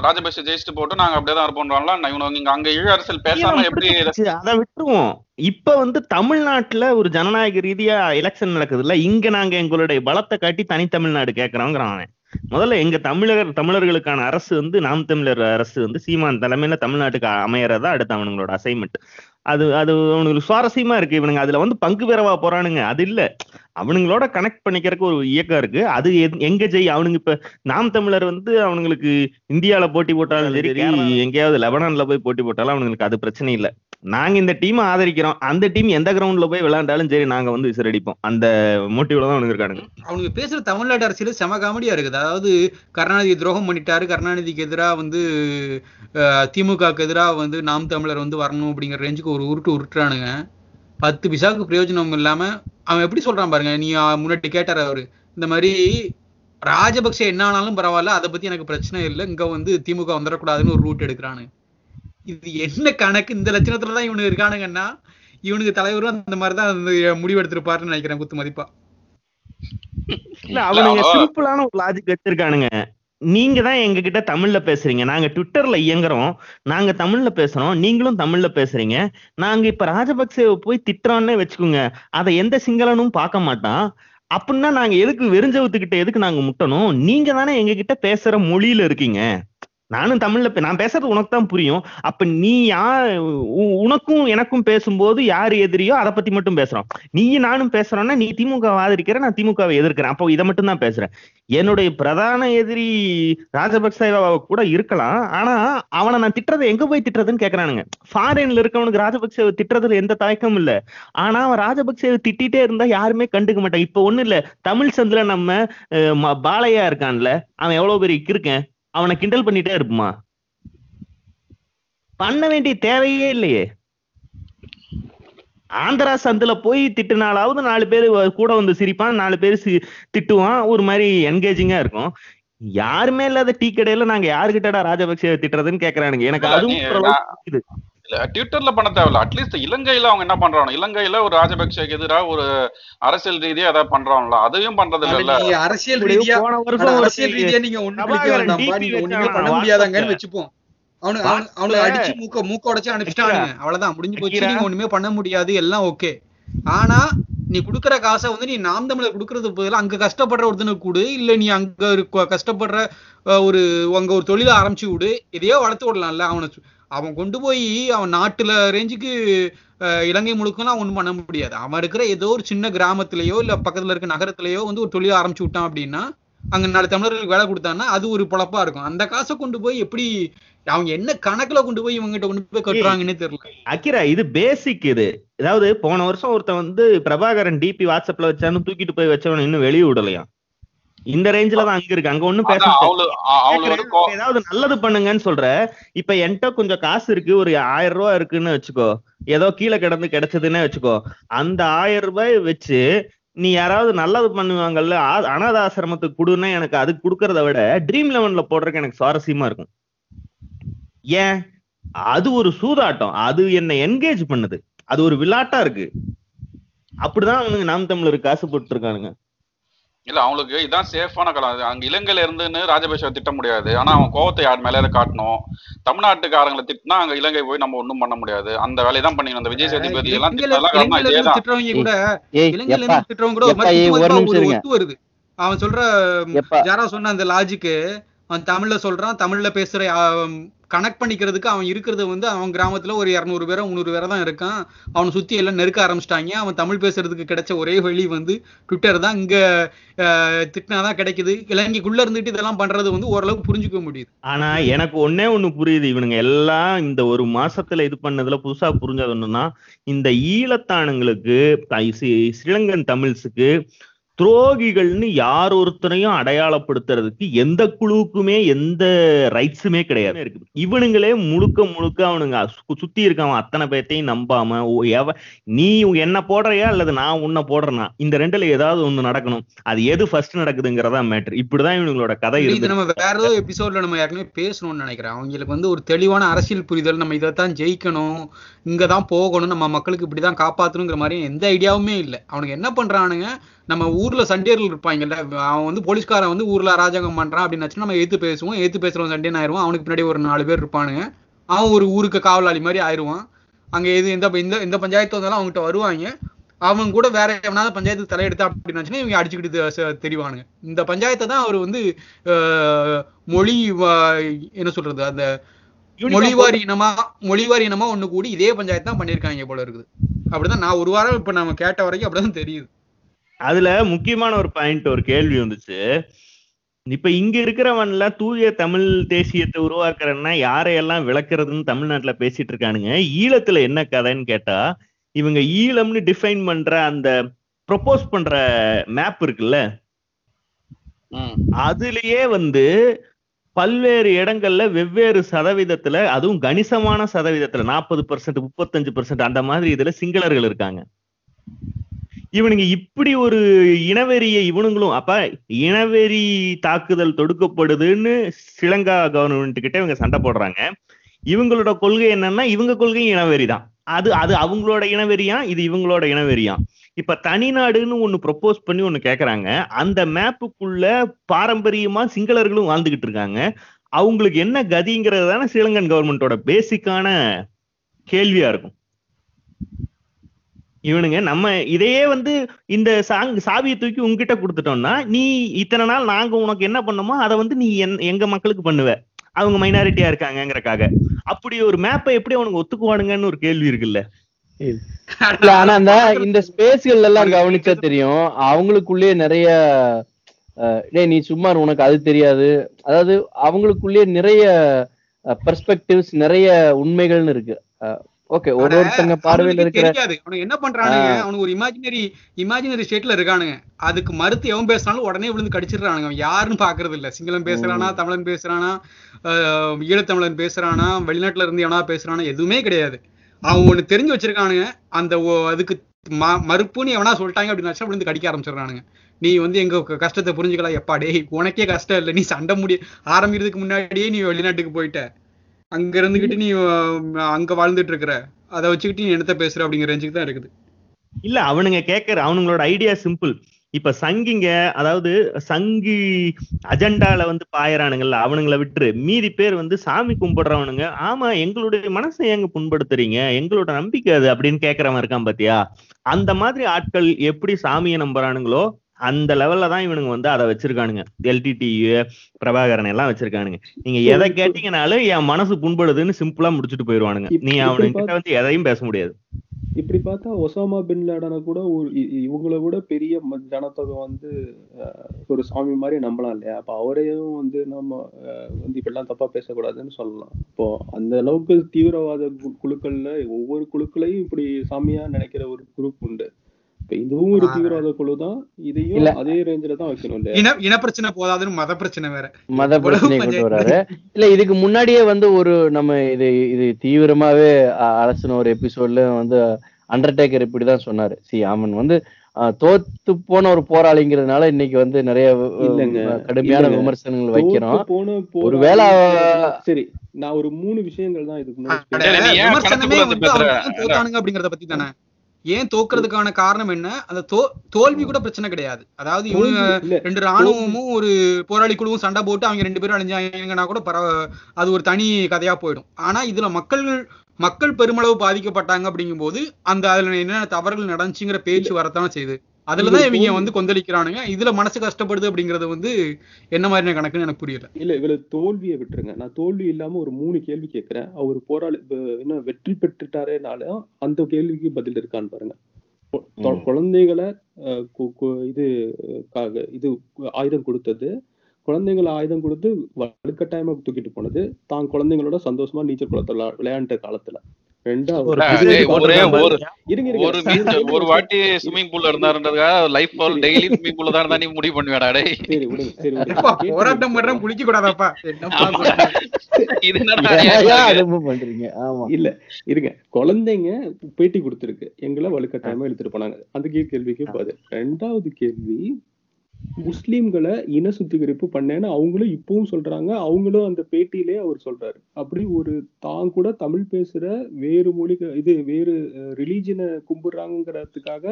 Speaker 2: ராஜபக்சே ஜெயிச்சுட்டு போட்டு நாங்க அப்படியே தான் நான் இவனுக்கு இங்க அங்க ஈழ அரசியல் பேசாம எப்படி
Speaker 1: அதை விட்டுருவோம். இப்ப வந்து தமிழ்நாட்டுல ஒரு ஜனநாயக ரீதியா எலெக்ஷன் நடக்குது இல்ல? இங்க நாங்க எங்களுடைய பலத்தை காட்டி தனித்தமிழ்நாடு கேட்கறோங்கிறான் அவன். முதல்ல எங்க தமிழர் தமிழர்களுக்கான அரசு வந்து நாம் தமிழர் அரசு வந்து சீமான் தலைமையில தமிழ்நாட்டுக்கு அமையறதா அடுத்து அவனுங்களோட அசைன்மெண்ட் அது அது அவனுங்களுக்கு சுவாரஸ்யமா இருக்கு இவனுங்க. அதுல வந்து பங்கு பெறவா போறானுங்க. அது இல்ல. அவனுங்களோட கனெக்ட் பண்ணிக்கிறதுக்கு ஒரு இயக்கம் இருக்கு. அது எங்க ஜெய்? அவனுங்க இப்ப நாம் தமிழர் வந்து அவனுங்களுக்கு இந்தியால போட்டி போட்டாலும் சரி எங்கேயாவது லெபனான்ல போய் போட்டி போட்டாலும் அவனுங்களுக்கு அது பிரச்சனை இல்ல. நாங்க இந்த டீமை ஆதரிக்கிறோம். அந்த டீம் எந்த கிரவுண்ட்ல போய் விளையாண்டாலும் சரி நாங்க வந்து விசிறடிப்போம். அந்த மோட்டிவ்ல தான் அவனுங்க இருக்கானுங்க.
Speaker 4: அவனுக்கு பேசுற தமிழ்நாடு அரசியல் செம காமெடியா இருக்குது. அதாவது கருணாநிதி துரோகம் பண்ணிட்டாரு. கருணாநிதிக்கு எதிராக வந்து திமுகக்கு எதிராக வந்து நாம் தமிழர் வந்து வரணும் அப்படிங்கிற ரேஞ்சுக்கு ஒரு உருட்டு உருட்டுறானுங்க. பத்து பிசாவுக்கு பிரயோஜனம் இல்லாம அவன் எப்படி சொல்றான் பாருங்க நீ முன்னாடி கேட்டார் அவரு இந்த மாதிரி ராஜபக்சே என்ன ஆனாலும் பரவாயில்ல அதை பத்தி எனக்கு பிரச்சனை இல்லை இங்க வந்து திமுக வந்துடக்கூடாதுன்னு ஒரு ரூட் எடுக்கிறானு. இது என்ன கணக்கு? இந்த லட்சணத்துல தான் இவனுக்கு இருக்கானுங்கன்னா இவனுக்கு தலைவரும் அந்த மாதிரி தான் வந்து முடிவு எடுத்திருப்பாருன்னு நினைக்கிறேன் குத்து மதிப்பா.
Speaker 1: இல்ல அவனுங்க
Speaker 2: அவன்
Speaker 1: சிம்பிளான ஒரு லாஜிக் வச்சிருக்கானுங்க. நீங்க தான் எங்க கிட்ட தமிழ்ல பேசுறீங்க. நாங்க ட்விட்டர்ல இயங்குறோம். நாங்க தமிழ்ல பேசுறோம். நீங்களும் தமிழ்ல பேசுறீங்க. நாங்க இப்ப ராஜபக்சேவை போய் திட்டுறோன்னே வச்சுக்கோங்க. அதை எந்த சிங்களனும் பார்க்க மாட்டான். அப்படின்னா நாங்க எதுக்கு வெறிஞ்சவத்துக்கிட்ட எதுக்கு நாங்க முட்டணும்? நீங்க தானே எங்க கிட்ட பேசுற மொழியில இருக்கீங்க. நானும் தமிழ்ல நான் பேசுறது உனக்கு தான் புரியும். அப்ப நீ யா உ- உனக்கும் எனக்கும் பேசும்போது யார் எதிரியோ அதை பத்தி மட்டும் பேசுறோம். நீயும் நானும் பேசுறோம்னா நீ திமுக ஆதரிக்கிற நான் திமுகவை எதிர்க்கிறேன். அப்போ இதை மட்டும் தான் பேசுறேன். என்னுடைய பிரதான எதிரி ராஜபக்சேவா கூட இருக்கலாம். ஆனா அவனை நான் திட்டுறது எங்க போய் திட்டுறதுன்னு கேக்குறானுங்க. ஃபாரின்ல இருக்கவனுக்கு ராஜபக்சேவை திட்டுறதுல எந்த தயக்கமும் இல்ல. ஆனா அவன் ராஜபக்சேவை திட்டிட்டே இருந்தா யாருமே கண்டுக்க மாட்டான். இப்ப ஒண்ணு இல்ல. தமிழ் சந்தில நம்ம பாலையா இருக்கான்ல. அவன் எவ்வளவு பெரிய இருக்கேன் அவனை கிண்டல் பண்ணிட்டே இருப்புமா? பண்ண வேண்டிய தேவையே இல்லையே. ஆந்திரா சந்துல போய் திட்டுனாலாவது நாலு பேர் கூட வந்து சிரிப்பான் நாலு பேர் சி- திட்டுவான். ஒரு மாதிரி என்கேஜிங்கா இருக்கும். யாருமே இல்லாத டீ கடையில நாங்க யாருகிட்டடா ராஜபக்சே திட்டுறதுன்னு கேக்குறானுங்க. எனக்கு அதுவும்
Speaker 2: ட்விட்டர்ல பண்ண தேவையில்ல. அட்லீஸ்ட் இலங்கையில அவங்க என்ன பண்றாங்க இலங்கையில ஒரு ராஜபக்சேக்கு எதிராக ஒரு அரசியல் ரீதியா ஏதாவது பண்றாங்களா? அதையும் பண்றது இல்ல
Speaker 4: அரசியல் ரீதியா
Speaker 1: போன
Speaker 4: ஆனா
Speaker 1: வருஷம் ஒரு
Speaker 4: அரசியல் ரீதியா நீங்க ஒண்ணுமே பண்ண. முடியாதாங்கன்னு வச்சுப்போம். அவனுக்கு அவனுக்கு அடிச்சு மூக்க மூக்க உடைச்சு அனுப்பிச்சிட்டானுங்க அவ்வளவுதான் முடிஞ்சு போச்சு. நீங்க ஒண்ணுமே பண்ண முடியாது. எல்லாம் ஓகே. ஆனா நீ குடுக்கற காசை வந்து நீ நாம் தமிழர் குடுக்கறது பதிலா அங்க கஷ்டப்படுற ஒருத்தனுக்கு கொடு. இல்ல நீ அங்க இருக்க கஷ்டப்படுற ஒரு அங்க ஒரு தொழிலை ஆரம்பிச்சு விடு. எதையோ வளர்த்து விடலாம்ல. அவனை அவன் கொண்டு போய் அவன் நாட்டுல ரேஞ்சுக்கு இலங்கை முழுக்கலாம் ஒண்ணும் பண்ண முடியாது. அவன் இருக்கிற ஏதோ ஒரு சின்ன கிராமத்திலேயோ இல்ல பக்கத்துல இருக்க நகரத்திலேயோ வந்து ஒரு தொழில் ஆரம்பிச்சு விட்டான் அப்படின்னா அங்க நாலு தமிழர்களுக்கு வேலை கொடுத்தான்னா அது ஒரு பொழப்பா இருக்கும். அந்த காசை கொண்டு போய் எப்படி அவங்க என்ன கணக்குல கொண்டு போய் இவங்ககிட்ட கொண்டு போய் கட்டுறாங்கன்னே தெரியல.
Speaker 1: அக்கிரா இது பேசிக் இது. அதாவது போன வருஷம் ஒருத்தன் வந்து பிரபாகரன் டிபி வாட்ஸ்அப்ல வச்சான்னு தூக்கிட்டு போய் வச்சவன இன்னும் வெளியே விடலையாம். இந்த ரேஞ்சில தான் அங்க இருக்கு. அங்க ஒண்ணும் பேச ஏதாவது நல்லது பண்ணுங்கன்னு சொல்ற இப்ப என்கிட்ட கொஞ்சம் காசு இருக்கு ஒரு ஆயிரம் ரூபாய் இருக்குன்னு வச்சுக்கோ. ஏதோ கீழே கிடந்து கிடைச்சதுன்னே வச்சுக்கோ. அந்த ஆயிரம் ரூபாய் வச்சு நீ யாராவது நல்லது பண்ணுவாங்கல்ல அனாத ஆசிரமத்துக்கு கொடுன்னா எனக்கு அதுக்கு கொடுக்கறத விட ட்ரீம் லெவன்ல போடுறதுக்கு எனக்கு சுவாரஸ்யமா இருக்கும். ஏன்? அது ஒரு சூதாட்டம். அது என்ன என்கேஜ் பண்ணுது. அது ஒரு விளையாட்டா இருக்கு. அப்படிதான் அவனுங்க நாம் தமிழருக்கு காசு போட்டு இருக்கானுங்க
Speaker 2: இல்ல அவங்களுக்கு இதான் சேஃபான காலம் அங்க இலங்கையில இருந்துன்னு ராஜபக்சே திட்ட முடியாது. ஆனா அவன் கோவத்தை யார் மேல காட்டணும்? தமிழ்நாட்டுக்காரங்களை திட்டினா அங்க இலங்கை போய் நம்ம ஒண்ணும் பண்ண முடியாது. அந்த வேலையை தான் பண்ணி அந்த விஜய் சேதுபதி எல்லாம் திட்டலாம் காரணம்
Speaker 4: இலங்கையில இருந்து
Speaker 2: இதேதான்.
Speaker 4: திட்டுறவங்க கூட வருது. அவன் சொல்ற யாரோ சொன்ன அந்த லாஜிக்கு அவன் தமிழ்ல சொல்றான் தமிழ்ல பேசுற கனெக்ட் பண்ணிக்கிறதுக்கு அவன் இருக்கிறது வந்து அவன் கிராமத்துல ஒரு இரநூறு பேரை முந்நூறு பேரை தான் இருக்கான். அவனை சுத்தி எல்லாம் நெருக்க ஆரம்பிச்சிட்டாங்க. அவன் தமிழ் பேசுறதுக்கு கிடைச்ச ஒரே வழி வந்து ட்விட்டர் தான். இங்க அஹ், திட்டினாதான் கிடைக்குது. இலங்கைக்குள்ள இருந்துட்டு இதெல்லாம் பண்றது வந்து ஓரளவுக்கு புரிஞ்சுக்க முடியுது.
Speaker 1: ஆனா எனக்கு ஒன்னே ஒண்ணு புரியுது இவனுங்க. எல்லாம் இந்த ஒரு மாசத்துல இது பண்ணதுல புதுசா புரிஞ்சது ஒண்ணுன்னா இந்த ஈழத்தானுங்களுக்கு தை- சி- ஸ்ரீலங்கன் தமிழ்ஸுக்கு துரோகிகள்னு யார் ஒருத்தரையும் அடையாளப்படுத்துறதுக்கு எந்த குழுவுக்குமே எந்த ரைட்ஸுமே கிடையாது. இருக்குது இவனுங்களே முழுக்க முழுக்க அவனுங்க சுத்தி இருக்கவன் அத்தனை பேர்த்தையும் நம்பாம எவ நீ என்ன போடுறியா அல்லது நான் உன்னை போடுறேனா? இந்த ரெண்டுல ஏதாவது ஒண்ணு நடக்கணும். அது எது ஃபர்ஸ்ட் நடக்குதுங்கிறதா மேட்டர் இப்படிதான் இவனுங்களோட கதை இருக்கு
Speaker 4: நம்ம வேற ஏதோ எபிசோட்ல நம்ம ஏற்கனவே பேசணும்னு நினைக்கிறேன். அவங்களுக்கு வந்து ஒரு தெளிவான அரசியல் புரிதல் நம்ம இதைத்தான் ஜெயிக்கணும் இங்கதான் போகணும் நம்ம மக்களுக்கு இப்படிதான் காப்பாத்தணுங்கிற மாதிரி எந்த ஐடியாவுமே இல்லை. அவனுக்கு என்ன பண்றானுங்க? நம்ம ஊர்ல சண்டையர்கள் இருப்பாங்கல்ல அவன் வந்து போலீஸ்காரன் வந்து ஊர்ல அராஜகம் பண்றான் அப்படின்னு நம்ம ஏத்து பேசுவோம். ஏத்து பேசுறவன் சண்டையன் ஆயிருவான். அவனுக்கு பின்னாடி ஒரு நாலு பேர் இருப்பானுங்க. அவன் ஒரு ஊருக்கு காவலாளி மாதிரி ஆயிருவான். அங்க எது எந்த இந்த இந்த பஞ்சாயத்து வந்தாலும் அவங்ககிட்ட வருவாங்க. அவங்க கூட வேற எவனாவது பஞ்சாயத்து தலையெடுத்தா அப்படின்னு இவங்க அடிச்சுக்கிட்டு தெரிவானுங்க. இந்த பஞ்சாயத்தை தான் அவர் வந்து மொழி என்ன சொல்றது அந்த மொழிவாரி இனமா மொழிவாரி இனமா ஒண்ணு கூடி இதே பஞ்சாயத்து தான் பண்ணிருக்காங்க போல இருக்குது. அப்படிதான் நான் ஒரு வாரம் இப்ப நம்ம கேட்ட வரைக்கும் அப்படிதான் தெரியுது.
Speaker 1: அதுல முக்கியமான ஒரு பாயிண்ட் ஒரு கேள்வி வந்துச்சு. இப்ப இங்க இருக்கிறவன்ல தூய தமிழ் தேசியத்தை உருவாக்குறேன்னா யாரையெல்லாம் விளக்குறதுன்னு தமிழ்நாட்டுல பேசிட்டு இருக்கானுங்க? ஈழத்துல என்ன கதைன்னு கேட்டா இவங்க ஈழம்னு டிஃபைன் பண்ற அந்த ப்ரொபோஸ் பண்ற மேப் இருக்குல்ல. அதுலயே வந்து பல்வேறு இடங்கள்ல வெவ்வேறு சதவீதத்துல அதுவும் கணிசமான சதவீதத்துல நாற்பது பர்சன்ட் முப்பத்தஞ்சு பர்சன்ட் அந்த மாதிரி இதுல சிங்களர்கள் இருக்காங்க. இவனுங்க இப்படி ஒரு இனவெறியை இவனுங்களும் அப்ப இனவெறி தாக்குதல் தொடுக்கப்படுதுன்னு ஸ்ரீலங்கா கவர்மெண்ட் கிட்ட இவங்க சண்டை போடுறாங்க. இவங்களோட கொள்கை என்னன்னா இவங்க கொள்கையும் இனவெறி தான். அது அது அவங்களோட இனவெறியா? இது இவங்களோட இனவெறியா? இப்ப தனிநாடுன்னு ஒண்ணு ப்ரொப்போஸ் பண்ணி ஒண்ணு கேக்குறாங்க. அந்த மேப்புக்குள்ள பாரம்பரியமா சிங்களர்களும் வாழ்ந்துகிட்டு இருக்காங்க. அவங்களுக்கு என்ன கதிங்கிறது தானே ஸ்ரீலங்கன் கவர்மெண்டோட பேசிக்கான கேள்வியா இருக்கும். இவனுங்க நம்ம இதையே வந்து இந்த சாங் சாவியை தூக்கி உங்ககிட்ட கொடுத்துட்டோம்னா நீ இத்தனை நாள் நாங்க உனக்கு என்ன பண்ணோமோ அதை வந்து நீ என்- எங்க மக்களுக்கு பண்ணுவ. அவங்க மைனாரிட்டியா இருக்காங்கிறக்காக அப்படி ஒரு மேப்பை எப்படி அவனுக்கு ஒத்துக்குவானுங்கன்னு ஒரு கேள்வி இருக்குல்ல.
Speaker 3: இல்ல ஆனா அந்த இந்த ஸ்பேஸ்கள் எல்லாம் கவனிச்சா தெரியும். அவங்களுக்குள்ளே நிறைய அஹ், டேய் நீ சும்மா உனக்கு அது தெரியாது. அதாவது அவங்களுக்குள்ளேயே நிறைய பெர்ஸ்பெக்டிவ்ஸ் நிறைய உண்மைகள்னு இருக்கு. ஓகே ஒரு ஒருத்தங்க பார்வையில இருக்கிற
Speaker 4: தெரியாது அவனுக்கு என்ன பண்றானுங்க? அவனுக்கு ஒரு இமேஜினரி இமேஜினரி ஸ்டேட்ல இருக்கானுங்க. அதுக்கு மறுத்து எவன் பேசினாலும் உடனே விழுந்து கடிச்சிடுறானுங்க. அவன் யாருன்னு பாக்குறது இல்ல. சிங்களம் பேசுறானா தமிழன் பேசுறானா ஈழத்தமிழன் பேசுறானா வெளிநாட்டுல இருந்து எவனா பேசுறானா எதுவுமே கிடையாது. அவன் ஒண்ணு தெரிஞ்சு வச்சிருக்கானுங்க. அந்த அதுக்கு மறுப்புன்னு எவனா சொல்லிட்டாங்க அப்படின்னு விழுந்து கடிக்க ஆரம்பிச்சிடுறானுங்க. நீ வந்து எங்க கஷ்டத்தை புரிஞ்சுக்கலாம் எப்பா டேய் உனக்கே கஷ்டம் இல்லை. நீ சண்டை முடி ஆரம்பிக்கிறதுக்கு முன்னாடியே நீ வெளிநாட்டுக்கு போயிட்ட. அங்க இருந்துகிட்டு நீ அங்க வாழ்ந்துட்டு இருக்கிற அதை வச்சுக்கிட்டு நீ என்னத்த பேசுற அப்படிங்கிற ரேஞ்சுக்கு தான் இருக்குது.
Speaker 1: இல்ல அவனுங்க கேக்குற அவனுங்களோட ஐடியா சிம்பிள் இப்ப சங்கிங்க அதாவது சங்கி அஜெண்டால வந்து பாயறானுங்கல்ல அவனுங்கள விட்டுரு. மீதி பேர் வந்து சாமி கும்பிடுறவனுங்க. ஆமா எங்களுடைய மனசை ஏங்க புண்படுத்துறீங்க? எங்களோட நம்பிக்கை அது அப்படின்னு கேக்குறவன் இருக்கான் பாத்தியா? அந்த மாதிரி ஆட்கள் எப்படி சாமியை நம்புறானுங்களோ அந்த லெவல்ல தான் இவனுங்க வந்து அதை வச்சிருக்கானுங்க. எல்டிடி பிரபாகரன் எல்லாம் வச்சிருக்கானுங்க. நீங்க எதை கேட்டீங்கனாலும் என் மனசு புண்படுதுன்னு சிம்பிளா முடிச்சுட்டு போயிருவானுங்க. நீ
Speaker 5: இப்படி
Speaker 1: அவனுங்க கிட்ட
Speaker 5: பாத்து-
Speaker 1: வந்து எதையும் பேச முடியாது.
Speaker 5: இப்படி பார்த்தா ஒசாமா பின் லேடனை கூட இவங்கள விட பெரிய ஜனத்தொகை வந்து ஒரு சாமி மாதிரி நம்பலாம் இல்லையா? அப்ப அவரையும் வந்து நம்ம வந்து இப்படிலாம் தப்பா பேசக்கூடாதுன்னு சொல்லலாம். இப்போ அந்த அளவுக்கு தீவிரவாத குழுக்கள்ல ஒவ்வொரு குழுக்களையும் இப்படி சாமியா நினைக்கிற ஒரு குரூப் உண்டு. இதுவும் ஒரு. தீவிரவாத குழு தான் இதையும்
Speaker 3: இல்ல.
Speaker 5: அதே ரேஞ்சில தான் வைக்கணும்
Speaker 4: இன இன பிரச்சனை போதாதுன்னு மத பிரச்சனை வேற.
Speaker 3: மத பிரச்சனையை கொண்டு வராரு. இல்ல இதுக்கு முன்னாடியே வந்து ஒரு நம்ம இது இது தீவிரமாவே அலசின ஒரு எபிசோட்ல வந்து அண்டர்டேக்கர் இப்படிதான் சொன்னாரு. சி அவன் வந்து தோத்து போன ஒரு போராளிங்கிறதுனால இன்னைக்கு வந்து நிறைய. கடுமையான. விமர்சனங்கள் வைக்கிறோம். ஒருவேளை
Speaker 5: போராளி- சரி நான் ஒரு மூணு விஷயங்கள் தான் இதுக்கு முன்னாடி
Speaker 4: அப்படிங்கறத பத்தி தானே ஏன் தோக்குறதுக்கான காரணம் என்ன? அந்த தோ தோல்வி கூட பிரச்சனை கிடையாது. அதாவது இவங்க ரெண்டு ராணுவமும் ஒரு போராளி குழுவும் சண்டை போட்டு அவங்க ரெண்டு பேரும் அழிஞ்சாங்கன்னா கூட பரவ அது ஒரு தனி கதையா போயிடும். ஆனா இதுல மக்கள் மக்கள் பெருமளவு பாதிக்கப்பட்டாங்க அப்படிங்கும்போது அந்த அதுல என்ன தவறுகள் நடந்துச்சுங்கிற பேச்சு வரத்தானே செய்யுது அதுலதான் இவங்க வந்து கொந்தளிக்கிறானுங்க. இதுல மனசு கஷ்டப்படுது அப்படிங்கறது வந்து என்ன மாதிரியான கணக்குன்னு எனக்கு புரியல.
Speaker 5: இல்ல இவள தோல்வியை விட்டுருங்க. நான் தோல்வி இல்லாம ஒரு மூணு கேள்வி கேட்கிறேன் அவர் போராளி என்ன வெற்றி பெற்றுட்டாரேனாலும் அந்த கேள்விக்கு பதில் இருக்கான்னு பாருங்க. குழந்தைகளை இது இது ஆயுதம் கொடுத்தது. குழந்தைங்களை ஆயுதம் கொடுத்து வலுக்கட்டாயமா தூக்கிட்டு போனது. தான் குழந்தைங்களோட சந்தோஷமா நீச்சல் குளத்துல விளையாண்ட காலத்துல.
Speaker 1: ஒரு
Speaker 2: வாட்டி ஸ்விம்மிங் பூல்ல இருந்தாருன்றதுக்காக லைஃப் டெய்லி ஸ்விம்மிங் பூல்ல தான் இருந்தா நீ முடிவு பண்ணுவேடா டேய்.
Speaker 5: சரி விடுங்க சரி விடுங்க.
Speaker 4: எப்பா,
Speaker 5: கேட்டு
Speaker 4: போராட்டம் பண்றேன் குளிக்க கூடாதாப்பா என்னப்பா
Speaker 2: ஆமா. இது
Speaker 3: பண்றீங்க?
Speaker 5: இல்ல இருங்க. குழந்தைங்க பேட்டி கொடுத்துருக்கு. எங்களை வலுக்கட்டாயமா இழுத்துட்டு போனாங்க. அந்த கே- கேள்விக்கு பதில். ரெண்டாவது கேள்வி முஸ்லீம்களை இன சுத்திகரிப்பு பண்ணேன்னு அவங்களும் இப்பவும் சொல்றாங்க. அவங்களும் அந்த பேட்டியிலே அவர் சொல்றாரு. அப்படி ஒரு தான் கூட தமிழ் பேசுற வேறு மொழி இது வேறு ரிலீஜனை கும்பிடுறாங்கிறதுக்காக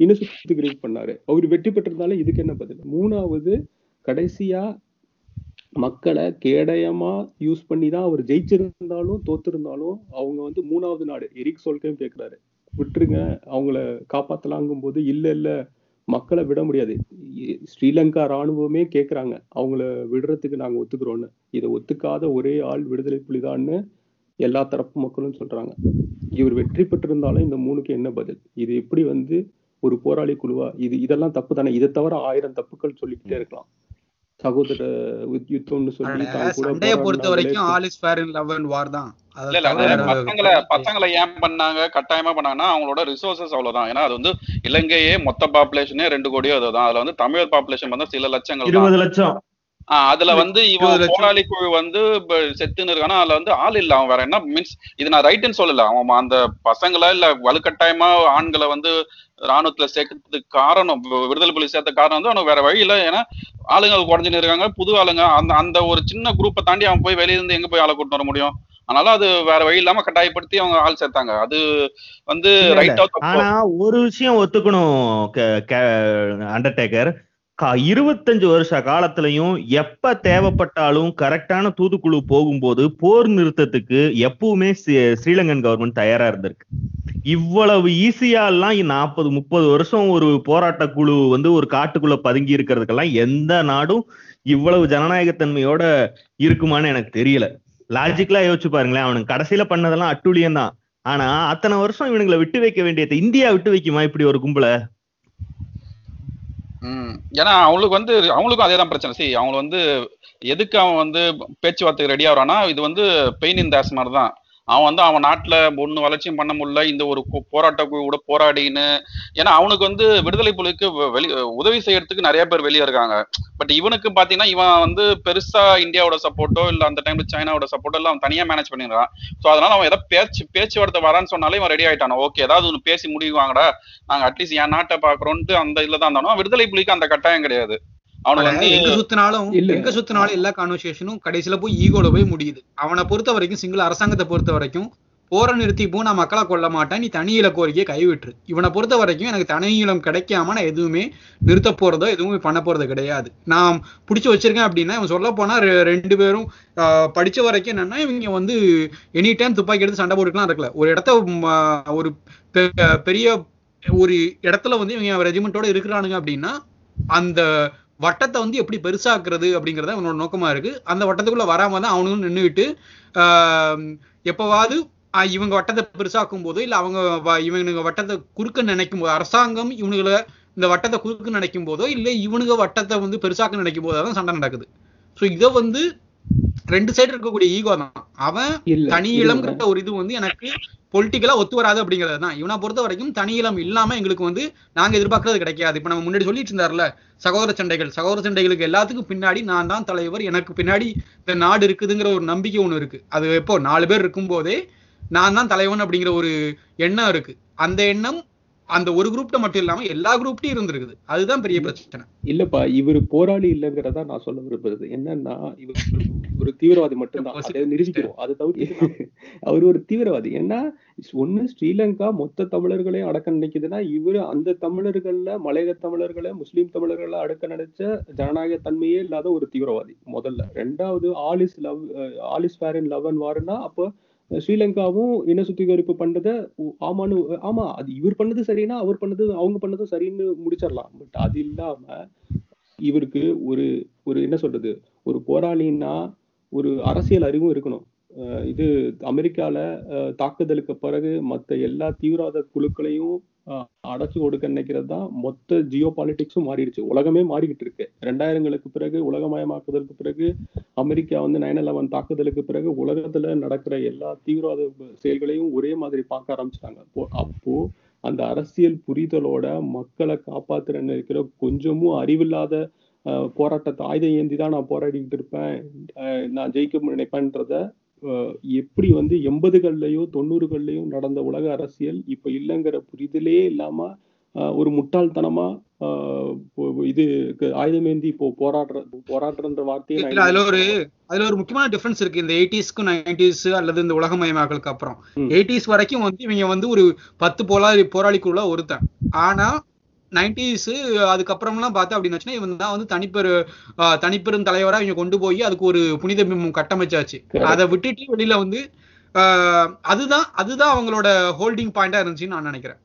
Speaker 5: இன சுத்திகரிப்பு பண்ணாரு. அவர் வெற்றி பெற்றிருந்தாலும் இதுக்கு என்ன பதில்? மூணாவது கடைசியா மக்களை கேடயமா யூஸ் பண்ணி தான் அவர் ஜெயிச்சிருந்தாலும் தோத்திருந்தாலும் அவங்க வந்து மூணாவது நாடு. எரிக் சொல்கையும் கேட்கிறாரு விட்டுருங்க அவங்கள காப்பாத்தலாங்கும் போது இல்ல இல்ல மக்களை விட முடியாது. ஸ்ரீலங்கா ராணுவமே கேட்கறாங்க அவங்கள விடுறதுக்கு நாங்க ஒத்துக்கிறோம்னு. இதை ஒத்துக்காத ஒரே ஆள் விடுதலை புலிதான்னு எல்லா தரப்பு மக்களும் சொல்றாங்க. இவர் வெற்றி பெற்றிருந்தாலும் இந்த மூணுக்கு என்ன பதில்? இது எப்படி வந்து ஒரு போராளி குழுவா? இது இதெல்லாம் தப்பு தானே. இதை தவிர ஆயிரம் தப்புக்கள் சொல்லிக்கிட்டே இருக்கலாம். சகோதர யுத்- யுத்தம்னு சொல்லி
Speaker 4: அட,
Speaker 5: தான் கூட
Speaker 4: சண்டைய பொறுத்த. வரைக்கும் all is fair in love and war தான்.
Speaker 2: பசங்களை பசங்களை ஏன் பண்ணாங்க? கட்டாயமா பண்ணாங்கன்னா அவங்களோட ரிசோர்சஸ் அவ்வளவுதான். ஏன்னா அது வந்து இலங்கையே மொத்த பாப்புலேஷனே ரெண்டு கோடியோ அதுதான். அதுல வந்து தமிழர் பாப்புலேஷன் வந்து சில லட்சங்கள்
Speaker 1: இருபது லட்சம்.
Speaker 2: அதுல வந்து இவன். போராளி குழு வந்து செத்துன்னு இருக்கானா அதுல வந்து ஆள் இல்ல அவன் வேற என்ன மீன்ஸ் இது நான் ரைட்டுன்னு சொல்லல. அவன் அந்த பசங்களை இல்ல வலுக்கட்டாயமா ஆண்களை வந்து ராணுவத்துல சேர்க்கறதுக்கு காரணம் விடுதலை புலி சேர்த்த காரணம் வந்து அவனுக்கு வேற வழி இல்ல. ஏன்னா ஆளுங்க குறைஞ்சுன்னு இருக்காங்க புது ஆளுங்க. அந்த அந்த ஒரு சின்ன குரூப்பை தாண்டி அவன் போய் வெளிய இருந்து எங்க போய் ஆளை கூட்டு வர முடியும்? அதனால அது வேற வழி இல்லாம கட்டாயப்படுத்தி அவங்க ஆள் சேர்த்தாங்க. அது வந்து. ரைட்டா
Speaker 1: ஆனா ஒரு விஷயம் ஒத்துக்கணும் அண்டர்டேக்கர் இருபத்தஞ்சு வருஷ காலத்திலையும் எப்ப தேவைப்பட்டாலும் கரெக்டான தூதுக்குழு போகும்போது போர் நிறுத்தத்துக்கு எப்பவுமே ஸ்ரீலங்கன் கவர்மெண்ட் தயாரா இருந்திருக்கு. இவ்வளவு ஈஸியா எல்லாம் நாற்பது முப்பது வருஷம் ஒரு போராட்ட குழு வந்து ஒரு காட்டுக்குள்ள பதுங்கி இருக்கிறதுக்கெல்லாம் எந்த நாடும் இவ்வளவு ஜனநாயகத்தன்மையோட இருக்குமான்னு எனக்கு தெரியல. லாஜிக்கலா யோசிச்சு பாருங்களேன் அவனுக்கு கடைசியில பண்ணதெல்லாம் அட்டுழியம் தான் ஆனா அத்தனை வருஷம் இவனுங்களை விட்டு வைக்க வேண்டியது இந்தியா விட்டு வைக்குமா இப்படி ஒரு கும்பல?
Speaker 2: ஏன்னா அவங்களுக்கு வந்து அவங்களுக்கும் அதே தான் பிரச்சனை. சி அவங்க வந்து எதுக்கு அவன் வந்து பேச்சுவார்த்தைக்கு ரெடி ஆகிறான்னா இது வந்து பெயின் இன் தாஸ் மாதிரி தான் அவன் வந்து அவன் நாட்டில் ஒன்று வளர்ச்சியும் பண்ண முடியல. இந்த ஒரு போராட்ட குழு கூட போராடின்னு. ஏன்னா அவனுக்கு வந்து விடுதலை புலிக்கு வெளி உதவி செய்யறதுக்கு நிறைய பேர் வெளியே இருக்காங்க. பட் இவனுக்கு பார்த்தீங்கன்னா இவன் வந்து பெருசா இந்தியாவோட சப்போர்ட்டோ இல்லை அந்த டைம்ல சைனாவோட சப்போர்ட்டோ எல்லாம் அவன் தனியாக மேனேஜ் பண்ணிடுறான் ஸோ அதனால அவன் ஏதாவது பேச்சு பேச்சுவார்த்தை வரான்னு சொன்னாலே இவன் ரெடி ஆயிட்டானோ. ஓகே ஏதாவது ஒன்று பேசி முடிவாங்கடா நாங்கள் அட்லீஸ்ட் என் நாட்டை பார்க்குறோன்ட்டு அந்த இதில் தான் இருந்தானோ விடுதலை புலிக்கு அந்த கட்டாயம் கிடையாது. அவனுக்கு வந்து
Speaker 4: எங்க சுத்தினாலும்
Speaker 5: இல்ல.
Speaker 4: எங்க சுத்தினாலும் எல்லா கான்வர்சேஷனும் கடைசியில போய் ஈகோல போய் முடியுது. அவனை பொறுத்த வரைக்கும் சிங்கள அரசாங்கத்தை பொறுத்த வரைக்கும் போற நிறுத்தி போ நான் மக்களை கொல்ல மாட்டேன் நீ தனியில கோரிக்கையை கைவிட்டுரு. இவனை பொறுத்த வரைக்கும் எனக்கு தனியிலம் கிடைக்காம நான் எதுவுமே நிறுத்த போறதோ எதுவுமே பண்ண போறது கிடையாது. நான் பிடிச்சி வச்சிருக்கேன் அப்படின்னா இவன் சொல்ல போனா ரெ- ரெண்டு பேரும் ஆஹ், படிச்ச வரைக்கும் என்னன்னா இவங்க வந்து எனி டைம் துப்பாக்கி எடுத்து சண்டை போட்டுக்கலாம் இருக்கல. ஒரு இடத்த ஒரு பெ- பெரிய ஒரு இடத்துல வந்து இவங்க ரெஜிமெண்டோட இருக்கிறானுங்க அப்படின்னா அந்த வட்டத்தை வந்து எப்படி பெருசாக்குறது அப்படிங்கிறத அவனோட நோக்கமா இருக்கு. அந்த வட்டத்துக்குள்ள வராம தான் அவனும் நின்றுக்கிட்டு எப்பவாவது இவங்க வட்டத்தை பெருசாக்கும் போது இல்ல அவங்க வ- இவனுங்க வட்டத்தை குறுக்க நினைக்கும் போது அரசாங்கம் இவனுங்களை இந்த வட்டத்தை குறுக்க நினைக்கும் போதோ இல்ல இவனுங்க வட்டத்தை வந்து பெருசாக்க நினைக்கும் போதோ தான் சண்டை நடக்குது. ஸோ இதை வந்து ரெண்டு சைடு இருக்கக்கூடிய ஈகோ தான் அவன் தனி. இளம்ங்கிற ஒரு இது வந்து எனக்கு பொலிட்டிக்கலா ஒத்து வராது அப்படிங்கிறது தான். இவனை பொறுத்த வரைக்கும் தனி இளம் இல்லாம எங்களுக்கு வந்து நாங்க எதிர்பார்க்கறது கிடைக்காது. இப்ப நம்ம முன்னாடி சொல்லிட்டு இருந்தார்ல சகோதர சண்டைகள். சகோதர சண்டைகளுக்கு எல்லாத்துக்கும் பின்னாடி நான் தான் தலைவர். எனக்கு பின்னாடி இந்த நாடு இருக்குதுங்கிற ஒரு நம்பிக்கை ஒண்ணு இருக்கு. அது எப்போ? நாலு பேர் இருக்கும்போதே நான் தான் தலைவன் அப்படிங்கிற ஒரு எண்ணம் இருக்கு. அந்த எண்ணம் அந்த ஒரு குரூப்ல மட்டும் இல்லாம எல்லா குரூப்லயும் இருந்திருக்குது. அதுதான் பெரிய பிரச்சனை.
Speaker 5: இல்லப்பா இவரு போராளி இல்லைங்கிறதா நான் சொல்ல விரும்புறது. என்னன்னா இவர் ஒரு தீவிரவாதி மட்டும்தான். அதை நிரூபிக்கிறோம். அதை தவிர்த்து அவர் ஒரு தீவிரவாதி. ஏன்னா ஒண்ணு ஸ்ரீலங்கா மொத்த தமிழர்களையும் அடக்க நினைக்குதுன்னா இவரு அந்த தமிழர்கள்ல மலையக தமிழர்களை முஸ்லீம் தமிழர்களை அடக்க நினைச்ச ஜனநாயக தன்மையே இல்லாத ஒரு தீவிரவாதி முதல்ல. ரெண்டாவது all is love all is fair in love and Warna அப்போ ஸ்ரீலங்காவும் இன சுத்திகரிப்பு பண்ணதை ஆமான்னு ஆமா அது இவர் பண்ணது சரின்னா அவர் பண்ணது அவங்க பண்ணதும் சரின்னு முடிச்சிடலாம். பட் அது இல்லாம இவருக்கு ஒரு ஒரு என்ன சொல்றது ஒரு போராளின்னா ஒரு அரசியல் அறிவும் இருக்கணும். அஹ் இது அமெரிக்கால தாக்குதலுக்கு பிறகு மத்த எல்லா தீவிரவாத குழுக்களையும் அடைச்சு கொடுக்க நினைக்கிறது தான் மொத்த ஜியோ பாலிடிக்ஸும் மாறிடுச்சு. உலகமே மாறிக்கிட்டு இருக்கு. ரெண்டாயிரங்களுக்கு பிறகு உலகமயமாக்குதலுக்கு பிறகு அமெரிக்கா வந்து நைன் எலவன் தாக்குதலுக்கு பிறகு உலகத்துல நடக்கிற எல்லா தீவிரவாத செயல்களையும் ஒரே மாதிரி பார்க்க ஆரம்பிச்சிட்டாங்க. அப்போ அப்போ அந்த அரசியல் புரிதலோட மக்களை காப்பாத்துற நினைக்கிற கொஞ்சமும் அறிவில்லாத போராட்டத்தை ஆயுதம் ஏந்தி தான் நான் போராடிக்கிட்டு இருப்பேன் அஹ், நான் ஜெயிக்க நினைப்பேன்றத எப்படி வந்து எண்பதுகள்லயும் தொண்ணூறுகள்லயும் நடந்த உலக அரசியல் இப்ப இல்லைங்கிற புரிதலே இல்லாம ஒரு முட்டாள்தனமா இது ஆயுதமேந்தி இப்போ போராடுற போராடுறன்ற வார்த்தையை
Speaker 4: அதுல ஒரு அதுல ஒரு முக்கியமான டிஃபரன்ஸ் இருக்கு. இந்த எயிட்டிஸ்க்கும் நைன்டிஸ் அல்லது இந்த உலகமயமாக்கலுக்கு அப்புறம். எயிட்டிஸ் வரைக்கும் வந்து இவங்க வந்து ஒரு பத்து போராளி போராளிக்குள்ள ஒருத்தன். ஆனா நைன்டிஸ் அதுக்கப்புறம்லாம் பார்த்தா அப்படின்னு வச்சுன்னா இவன் தான் வந்து தனிப்பெரு ஆஹ் தனிப்பெரும் தலைவரா இவங்க கொண்டு போய் அதுக்கு ஒரு புனித பிம்பம் கட்டமைச்சாச்சு. அதை விட்டுட்டு வெளியில வந்து அதுதான் அதுதான் அவங்களோட ஹோல்டிங் பாயிண்டா இருந்துச்சுன்னு நான் நினைக்கிறேன்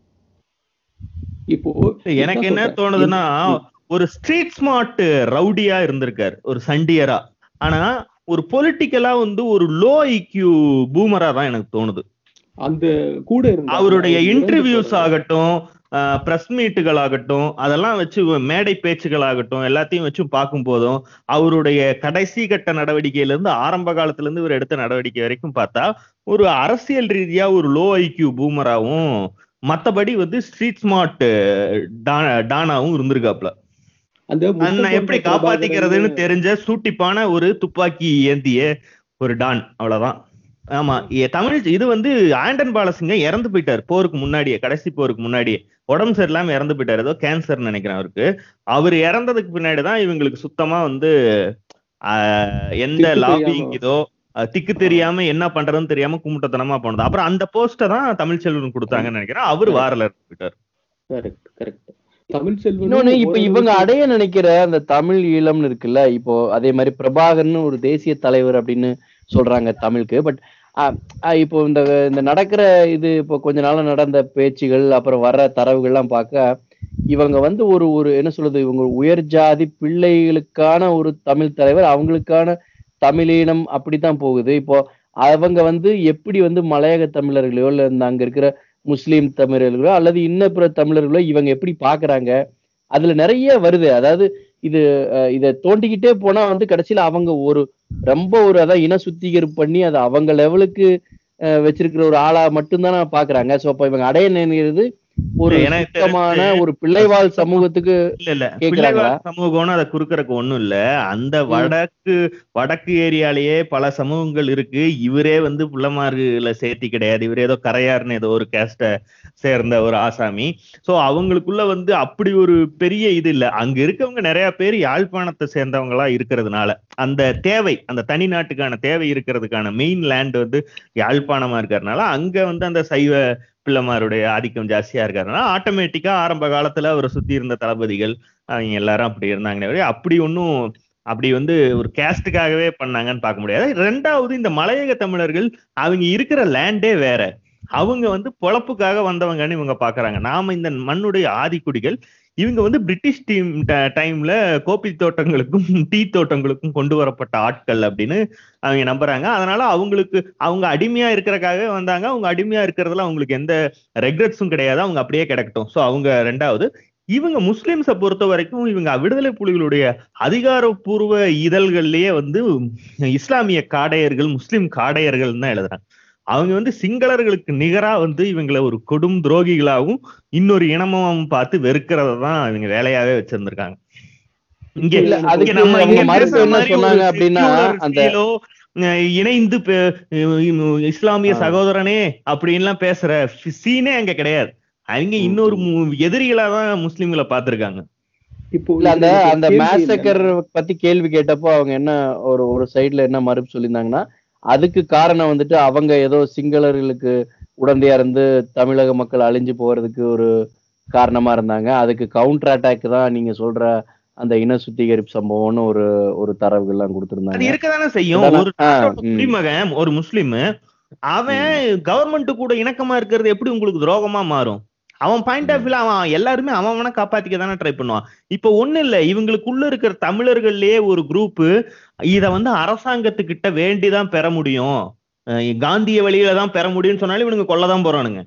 Speaker 5: இப்போ
Speaker 1: எனக்கு என்ன. தோணுதுன்னா. ஒரு ஸ்ட்ரீட் ஸ்மார்ட் ரவுடியா இருந்திருக்காரு ஒரு சண்டியரா ஆனா ஒரு பொலிட்டிக்கலா வந்து ஒரு லோ ஐக்யூ பூமரா தான் எனக்கு தோணுது
Speaker 5: அந்த கூட
Speaker 1: அவருடைய இன்டர்வியூஸ். ஆகட்டும் பிரஸ் மீட்டுகள் ஆகட்டும் அதெல்லாம் வச்சு மேடை பேச்சுகள் ஆகட்டும் எல்லாத்தையும் வச்சு பார்க்கும் போதும் அவருடைய கடைசி கட்ட நடவடிக்கையில இருந்து ஆரம்ப காலத்துல இருந்து இவர் எடுத்த நடவடிக்கை வரைக்கும் பார்த்தா ஒரு அரசியல் ரீதியா ஒரு லோ ஐக்யூ பூமராவும் மத்தபடி வந்து ஸ்ட்ரீட் ஸ்மார்ட் டானாவும் இருந்திருக்காப்ல.
Speaker 5: போட்ட
Speaker 1: எப்படி காப்பாத்திக்கிறதுன்னு தெரிஞ்ச சூட்டிப்பான ஒரு துப்பாக்கி ஏந்திய ஒரு டான் அவ்வளவுதான். ஆமா தமிழ் இது வந்து ஆண்டன் பாலசிங்க இறந்து போயிட்டார் போருக்கு முன்னாடியே கடைசி போருக்கு முன்னாடியே. உடம்பு சரியில்லாம இறந்து போயிட்டாரு. ஏதோ கேன்சர் நினைக்கிறேன் அவருக்கு. அவர் இறந்ததுக்கு பின்னாடி தான் இவங்களுக்கு சுத்தமா வந்து ஆஹ், எந்த லாபிங். இதோ திக்கு தெரியாம என்ன பண்றதுன்னு தெரியாம கும்பிட்டத்தனமா போனது. அப்புறம் அந்த போஸ்ட தான் தமிழ்ச்செல்வன் கொடுத்தாங்கன்னு நினைக்கிறேன். அவர் வாரல இருந்து போயிட்டார்.
Speaker 5: கரெக்ட் கரெக்ட் தமிழ்
Speaker 3: இன்னொன்னு இப்ப இவங்க அடைய நினைக்கிற அந்த தமிழ் ஈழம்னு இருக்குல்ல இப்போ அதே மாதிரி பிரபாகர்னு ஒரு தேசிய தலைவர் அப்படின்னு சொல்றாங்க தமிழுக்கு. பட் இப்போ இந்த இந்த நடக்கிற இது இப்போ கொஞ்ச நாளா நடந்த பேச்சுகள் அப்புறம் வர்ற தரவுகள்லாம் பார்க்க இவங்க வந்து ஒரு ஒரு என்ன சொல்றது இவங்க உயர் ஜாதி பிள்ளைகளுக்கான ஒரு தமிழ் தலைவர் அவங்களுக்கான தமிழீனம் அப்படித்தான் போகுது. இப்போ அவங்க வந்து எப்படி வந்து மலையக தமிழர்களையோ இல்ல இந்த அங்க இருக்கிற முஸ்லீம் தமிழர்களோ அல்லது இன்ன பிற தமிழர்களோ இவங்க எப்படி பாக்குறாங்க அதுல நிறைய வருது. அதாவது இது இதை தோண்டிக்கிட்டே போனா வந்து கடைசியில அவங்க ஒரு ரொம்ப ஒரு அதான் இன சுத்திகரிப்பு பண்ணி அதை அவங்க லெவலுக்கு வச்சிருக்கிற ஒரு ஆளா மட்டும்தான் பாக்குறாங்க சோ அப்ப இவங்க அடைய நினைக்கிறது ஒரு சுத்தமான ஒரு பிள்ளைவாழ் சமூகத்துக்கு
Speaker 1: இல்ல இல்ல? பிள்ளைவாழ் சமூகம்னு அதை குறுக்கறக்கு ஒண்ணும் இல்ல. அந்த வடக்கு வடக்கு ஏரியாலேயே பல சமூகங்கள் இருக்கு. இவரே வந்து புள்ளமாறுல சேர்த்தி கிடையாது. இவர் ஏதோ கரையார்னு ஏதோ ஒரு கேஸ்ட சேர்ந்த ஒரு ஆசாமி. சோ அவங்களுக்குள்ள வந்து அப்படி ஒரு பெரிய இது இல்ல. அங்க இருக்கவங்க நிறைய பேர் யாழ்ப்பாணத்தை சேர்ந்தவங்களா இருக்கிறதுனால அந்த தேவை அந்த தனி நாட்டுக்கான தேவை இருக்கிறதுக்கான மெயின் லேண்ட் வந்து யாழ்ப்பாணமா இருக்கிறதுனால அங்க வந்து அந்த சைவ பிள்ளைமாருடைய ஆதிக்கம் ஜாஸ்தியா இருக்காருன்னா ஆட்டோமேட்டிக்கா ஆரம்ப காலத்துல அவரை சுத்தி இருந்த தளபதிகள் அவங்க எல்லாரும் அப்படி இருந்தாங்கன்னே அப்படி ஒன்றும் அப்படி வந்து ஒரு கேஸ்டுக்காகவே பண்ணாங்கன்னு பார்க்க முடியாது. ரெண்டாவது இந்த மலையக தமிழர்கள் அவங்க இருக்கிற லேண்டே வேற. அவங்க வந்து பொழப்புக்காக வந்தவங்கன்னு இவங்க பாக்குறாங்க நாம இந்த மண்ணுடைய ஆதிக்குடிகள் இவங்க வந்து பிரிட்டிஷ் டீம் டைம்ல கோபி தோட்டங்களுக்கும் டீ தோட்டங்களுக்கும் கொண்டு வரப்பட்ட ஆட்கள் அப்படின்னு அவங்க நம்புறாங்க. அதனால அவங்களுக்கு அவங்க அடிமையா இருக்கிறக்காக வந்தாங்க. அவங்க அடிமையா இருக்கிறதுல அவங்களுக்கு எந்த ரெக்ரெட்ஸும் கிடையாது. அவங்க அப்படியே கிடக்கட்டும். ஸோ அவங்க ரெண்டாவது இவங்க முஸ்லிம்ஸை பொறுத்த வரைக்கும் இவங்க விடுதலை புலிகளுடைய அதிகாரப்பூர்வ இதழ்கள்லயே வந்து இஸ்லாமிய காடையர்கள் முஸ்லிம் காடையர்கள் தான் எழுதுறாங்க. அவங்க வந்து சிங்களர்களுக்கு நிகரா வந்து இவங்களை ஒரு கொடும் துரோகிகளாகவும் இன்னொரு இனமும் பார்த்து வெறுக்கிறத தான் இவங்க வேலையாவே வச்சிருந்திருக்காங்க. இங்க
Speaker 3: இல்ல,
Speaker 1: இங்க
Speaker 3: அதுக்கு
Speaker 1: நம்ம
Speaker 3: சொன்னாங்க அப்படின்னா, அந்த-
Speaker 1: இணைந்து இஸ்லாமிய. சகோதரனே அப்படின்லாம் பேசுற சீனே அங்க கிடையாது. அவங்க இன்னொரு எதிரிகளா தான் முஸ்லிம்களை பார்த்திருக்காங்க.
Speaker 5: இப்போ
Speaker 3: இல்ல அந்த அந்த மேசக்கர் பத்தி கேள்வி கேட்டப்போ அவங்க என்ன ஒரு ஒரு சைடுல என்ன மறுப்பு சொல்லியிருந்தாங்கன்னா அதுக்கு காரணம் வந்துட்டு அவங்க ஏதோ சிங்களர்களுக்கு உடந்தையா இருந்து தமிழக மக்கள் அழிஞ்சு போறதுக்கு ஒரு காரணமா இருந்தாங்க அதுக்கு கவுண்டர் அட்டாக் தான் நீங்க சொல்ற அந்த இன சுத்திகரிப்பு சம்பவம்னு ஒரு ஒரு தரவுகள்லாம்
Speaker 1: அது
Speaker 3: கொடுத்திருந்தாங்க
Speaker 1: இருக்கதானே செய்யும்? ஒரு. குடிமகன் ஒரு முஸ்லிம் அவன் கவர்மெண்ட் கூட இணக்கமா இருக்கிறது எப்படி உங்களுக்கு துரோகமா மாறும் அவன் பாயிண்ட் ஆஃப் வியூல அவன் எல்லாருமே அவன் அவனை காப்பாத்திக்க தானே ட்ரை பண்ணுவான். இப்ப ஒண்ணு இல்ல இவங்களுக்குள்ள இருக்கிற தமிழர்கள்லயே ஒரு குரூப் இத வந்து அரசாங்கத்துக்கிட்ட வேண்டிதான் பெற முடியும். காந்திய வழியில தான் பெற முடியும்னு சொன்னாலும் இவனுங்க கொல்லதான் போறானுங்க.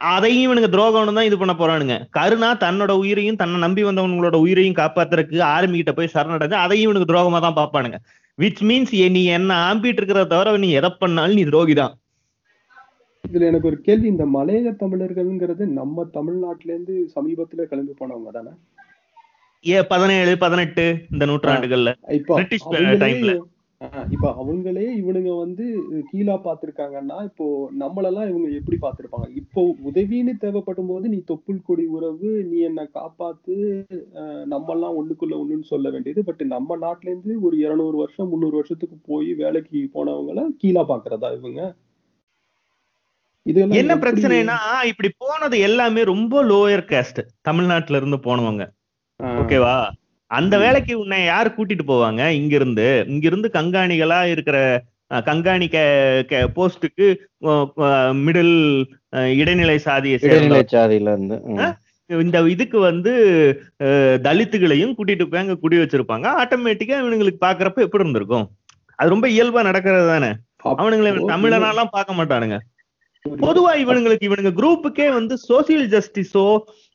Speaker 1: அதையும் இவனுங்க துரோகம்னு தான் இது பண்ண போறானுங்க. கருணா தன்னோட உயிரையும் தன்னை நம்பி வந்தவங்களோட உயிரையும் காப்பாத்துறதுக்கு ஆர்மி கிட்ட போய் சரணடைஞ்சு அதையும் இவனுக்கு துரோகமா தான் பார்ப்பானுங்க. விச் மீன்ஸ் நீ என்ன ஆம்பிட்டு இருக்கிறத தவிர நீ எதை பண்ணாலும் நீ துரோகிதான்.
Speaker 5: இதுல எனக்கு ஒரு கேள்வி. இந்த மலையக தமிழர்கள்ங்கிறது நம்ம தமிழ்நாட்டுல இருந்து சமீபத்துல கிளம்பி போனவங்க தானே?
Speaker 1: ஏ பதினேழு பதினெட்டு இந்த நூற்றாண்டுகள்ல.
Speaker 5: இப்போ அவங்களே இப்ப இவனுங்க வந்து கீழா பாத்திருக்காங்கன்னா இப்போ நம்மளெல்லாம் இவங்க எப்படி பார்த்திருப்பாங்க? இப்போ உதவின்னு தேவைப்படும் போது நீ தொப்புள் கொடி உறவு நீ என்ன காப்பாத்து ஆஹ் நம்மெல்லாம் ஒண்ணுக்குள்ள ஒண்ணுன்னு சொல்ல வேண்டியது. பட் நம்ம நாட்டுல இருந்து ஒரு இருநூறு வருஷம் முந்நூறு வருஷத்துக்கு போய் வேலைக்கு போனவங்கள கீழா பாக்குறதா இவங்க? இதெல்லாம்
Speaker 1: என்ன பிரச்சனைனா இப்படி போனது எல்லாமே ரொம்ப லோயர் கேஸ்ட் தமிழ்நாட்டுல இருந்து போனவங்க. ஓகேவா? அந்த வேலைக்கு உன்னை யார் கூட்டிட்டு போவாங்க? இங்க இருந்து இங்க இருந்து கண்காணிகளா இருக்கிற அஹ், கண்காணி போஸ்டுக்கு மிடில் இடைநிலை சாதியை
Speaker 3: இடைநிலை சாதியில இருந்து.
Speaker 1: இந்த இதுக்கு வந்து தலித்துகளையும் கூட்டிட்டு போய் அங்க குடி வச்சிருப்பாங்க. ஆட்டோமேட்டிக்கா இவனுங்களுக்கு பாக்குறப்ப எப்படி இருந்திருக்கும்? அது ரொம்ப இயல்பா நடக்கிறது தானே? அவனுங்களை தமிழனாலாம் பார்க்க மாட்டானுங்க. பொதுவா இவனுங்களுக்கு இவனுங்க குரூப்புக்கே வந்து சோசியல் ஜஸ்டிஸோ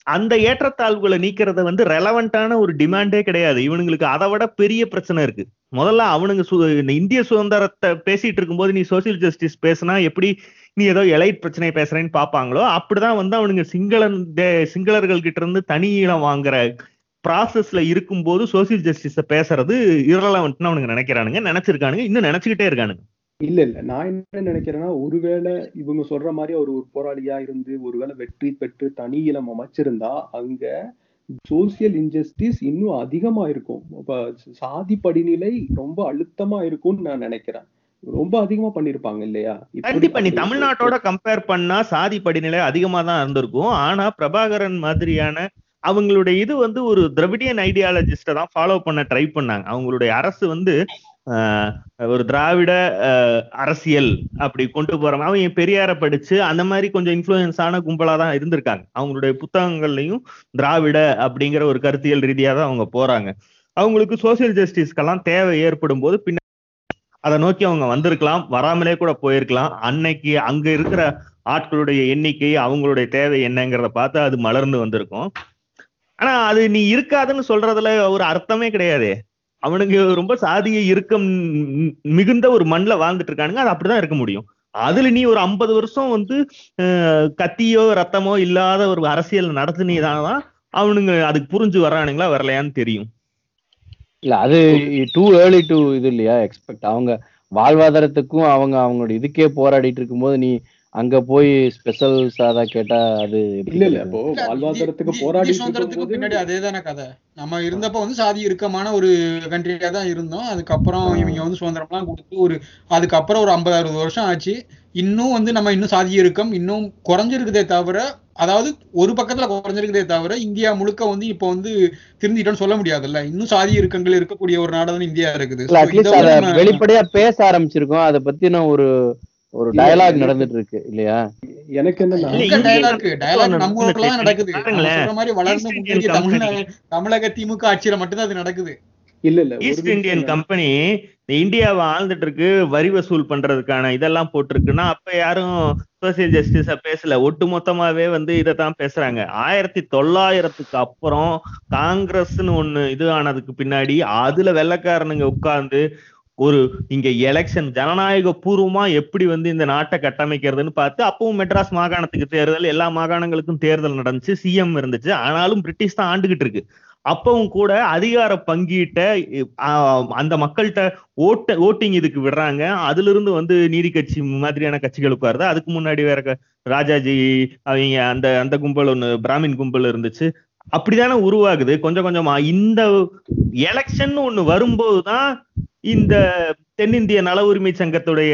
Speaker 1: அந்த ஏற்றத்தாழ்வுகளை நீக்கிறத வந்து ரெலவெண்டான ஒரு டிமாண்டே கிடையாது. இவனுங்களுக்கு அதை விட பெரிய பிரச்சனை இருக்கு. முதல்ல அவனுங்க இந்திய சுதந்திரத்தை பேசிட்டு இருக்கும்போது நீ சோசியல் ஜஸ்டிஸ் பேசினா எப்படி நீ ஏதோ எலைட் பிரச்சனையை பேசுறேன்னு பாப்பாங்களோ அப்படிதான் வந்து அவனுங்க சிங்களன் சிங்களர்கள் கிட்ட இருந்து தனி ஈழம் வாங்குற ப்ராசஸ்ல இருக்கும்போது சோசியல் ஜஸ்டிஸ பேசுறது இரலவெண்ட்னு அவனுங்க நினைக்கிறானுங்க நினைச்சிருக்கானுங்க இன்னும் நினைச்சுக்கிட்டே இருக்கானுங்க.
Speaker 5: இல்ல இல்ல. நான் என்ன நினைக்கிறேன்னா ஒருவேளை இவங்க சொல்ற மாதிரி அவர் ஒரு போராளியா இருந்து ஒருவேளை வெற்றி பெற்று தனி இனம் அமைச்சிருந்தா அங்க சோசியல் இன்ஜஸ்டிஸ் இன்னும் அதிகமா இருக்கும் இப்ப சாதி படிநிலை ரொம்ப அழுத்தமா இருக்கும்னு நான் நினைக்கிறேன். ரொம்ப அதிகமா பண்ணிருப்பாங்க இல்லையா?
Speaker 1: கண்டிப்பா நீ தமிழ்நாட்டோட கம்பேர் பண்ணா சாதி படிநிலை அதிகமா தான் இருந்திருக்கும். ஆனா பிரபாகரன் மாதிரியான அவங்களுடைய இது வந்து ஒரு திராவிடியன் ஐடியாலஜிஸ்ட தான் ஃபாலோ பண்ண ட்ரை பண்ணாங்க. அவங்களுடைய அரசு வந்து ஒரு திராவிட அரசியல் அப்படி கொண்டு போறாங்க அவங்க பெரியார படிச்சு அந்த மாதிரி கொஞ்சம் இன்ஃபுளுயன்ஸ் ஆன கும்பலா தான் இருந்திருக்காங்க. அவங்களுடைய புத்தகங்கள்லயும் திராவிட அப்படிங்கிற ஒரு கருத்தியல் ரீதியா தான் அவங்க போறாங்க. அவங்களுக்கு சோசியல் ஜஸ்டிஸ்க்கெல்லாம் தேவை ஏற்படும் போது பின்ன அதை நோக்கி அவங்க வந்திருக்கலாம். வராமலே கூட போயிருக்கலாம். அன்னைக்கு அங்க இருக்கிற ஆட்களுடைய எண்ணிக்கை அவங்களுடைய தேவை என்னங்கிறத பார்த்து அது மலர்ந்து வந்திருக்கும். ஆனா அது நீ இருக்காதுன்னு சொல்றதுல ஒரு அர்த்தமே கிடையாது. அவனுங்க ரொம்ப சாதிய இறுக்கம் மிகுந்த ஒரு மண்ணில் வாழ்ந்துட்டு இருக்கானுங்க. அது அப்படிதான் இருக்க முடியும். அதுல நீ ஒரு ஐம்பது வருஷம் வந்து கத்தியோ ரத்தமோ இல்லாத ஒரு அரசியல் நடத்துனீதான் அவனுங்க அதுக்கு புரிஞ்சு வர்றானுங்களா வரலையான்னு தெரியும்.
Speaker 3: இல்ல அது டூ ஏர்லி டூ இது இல்லையா எக்ஸ்பெக்ட் அவங்க வாழ்வாதாரத்துக்கும் அவங்க அவங்களோட இதுக்கே போராடிட்டு இருக்கும்போது நீ அங்க போய் ஸ்பெஷல் சாதா கேட்டா அது
Speaker 5: இல்ல இல்ல? இப்போ வாழ்வாதாரத்துக்கு போராடி
Speaker 4: பின்னாடி அதேதானே கதை. நம்ம இருந்தப்ப வந்து சாதி இறுக்கமான ஒரு கண்ட்ரியா தான் இருந்தோம். அதுக்கப்புறம் இவங்க வந்து சுதந்திரம்லாம் கொடுத்து ஒரு அதுக்கப்புறம் ஒரு ஐம்பது அறுபது வருஷம் ஆச்சு. இன்னும் வந்து நம்ம இன்னும் சாதி இறுக்கம் இன்னும் குறைஞ்சிருக்குதே தவிர அதாவது ஒரு பக்கத்துல குறைஞ்சிருக்குதே தவிர இந்தியா முழுக்க வந்து இப்போ வந்து திருந்திட்டோம்னு சொல்ல முடியாதுல்ல. இன்னும் சாதி இறுக்கங்கள் இருக்கக்கூடிய ஒரு நாடு தான் இந்தியா இருக்குது.
Speaker 3: வெளிப்படையா பேச ஆரம்பிச்சிருக்கோம். அத பத்தின ஒரு ஒரு டயலாக் நடந்துட்டு இருக்கு இல்லையா?
Speaker 5: எனக்கு
Speaker 4: டயலாக் டயலாக் நம்ம தான் நடக்குது. மாதிரி வளர்ந்த. தமிழக திமுக ஆட்சியில மட்டும்தான் அது நடக்குது.
Speaker 5: இல்ல இல்ல
Speaker 1: ஈஸ்ட் இந்தியன். கம்பெனி இந்த இந்தியாவை ஆழ்ந்துட்டு இருக்கு வரி வசூல் பண்றதுக்கான இதெல்லாம் போட்டிருக்குன்னா அப்ப யாரும் சோசியல் ஜஸ்டிஸ பேசல. ஒட்டு மொத்தமாவே வந்து இதைத்தான் பேசுறாங்க. ஆயிரத்தி தொள்ளாயிரத்துக்கு அப்புறம் காங்கிரஸ்னு ஒண்ணு இது ஆனதுக்கு பின்னாடி அதுல வெள்ளைக்காரனுங்க உட்கார்ந்து ஒரு இங்க எலெக்ஷன் ஜனநாயக பூர்வமா எப்படி வந்து இந்த நாட்டை கட்டமைக்கிறதுன்னு பார்த்து அப்பவும் மெட்ராஸ் மாகாணத்துக்கு தேர்தல் எல்லா மாகாணங்களுக்கும் தேர்தல் நடந்துச்சு சிஎம் இருந்துச்சு. ஆனாலும் பிரிட்டிஷ் தான் ஆண்டுகிட்டு இருக்கு. அப்பவும் கூட அதிகார பங்கீட்ட அந்த மக்கள்கிட்ட ஓட்ட ஓட்டிங் இதுக்கு விடுறாங்க. அதுல இருந்து வந்து நீதி கட்சி மாதிரியான கட்சிகள் உட்காருது. அதுக்கு முன்னாடி வேற ராஜாஜி அவங்க அந்த அந்த கும்பல் ஒன்று பிராமின் கும்பல் இருந்துச்சு. அப்படிதானே உருவாகுது. கொஞ்சம் கொஞ்சமா இந்த எலெக்ஷன் ஒண்ணு வரும்போதுதான் இந்த தென்னிந்திய நல உரிமை சங்கத்துடைய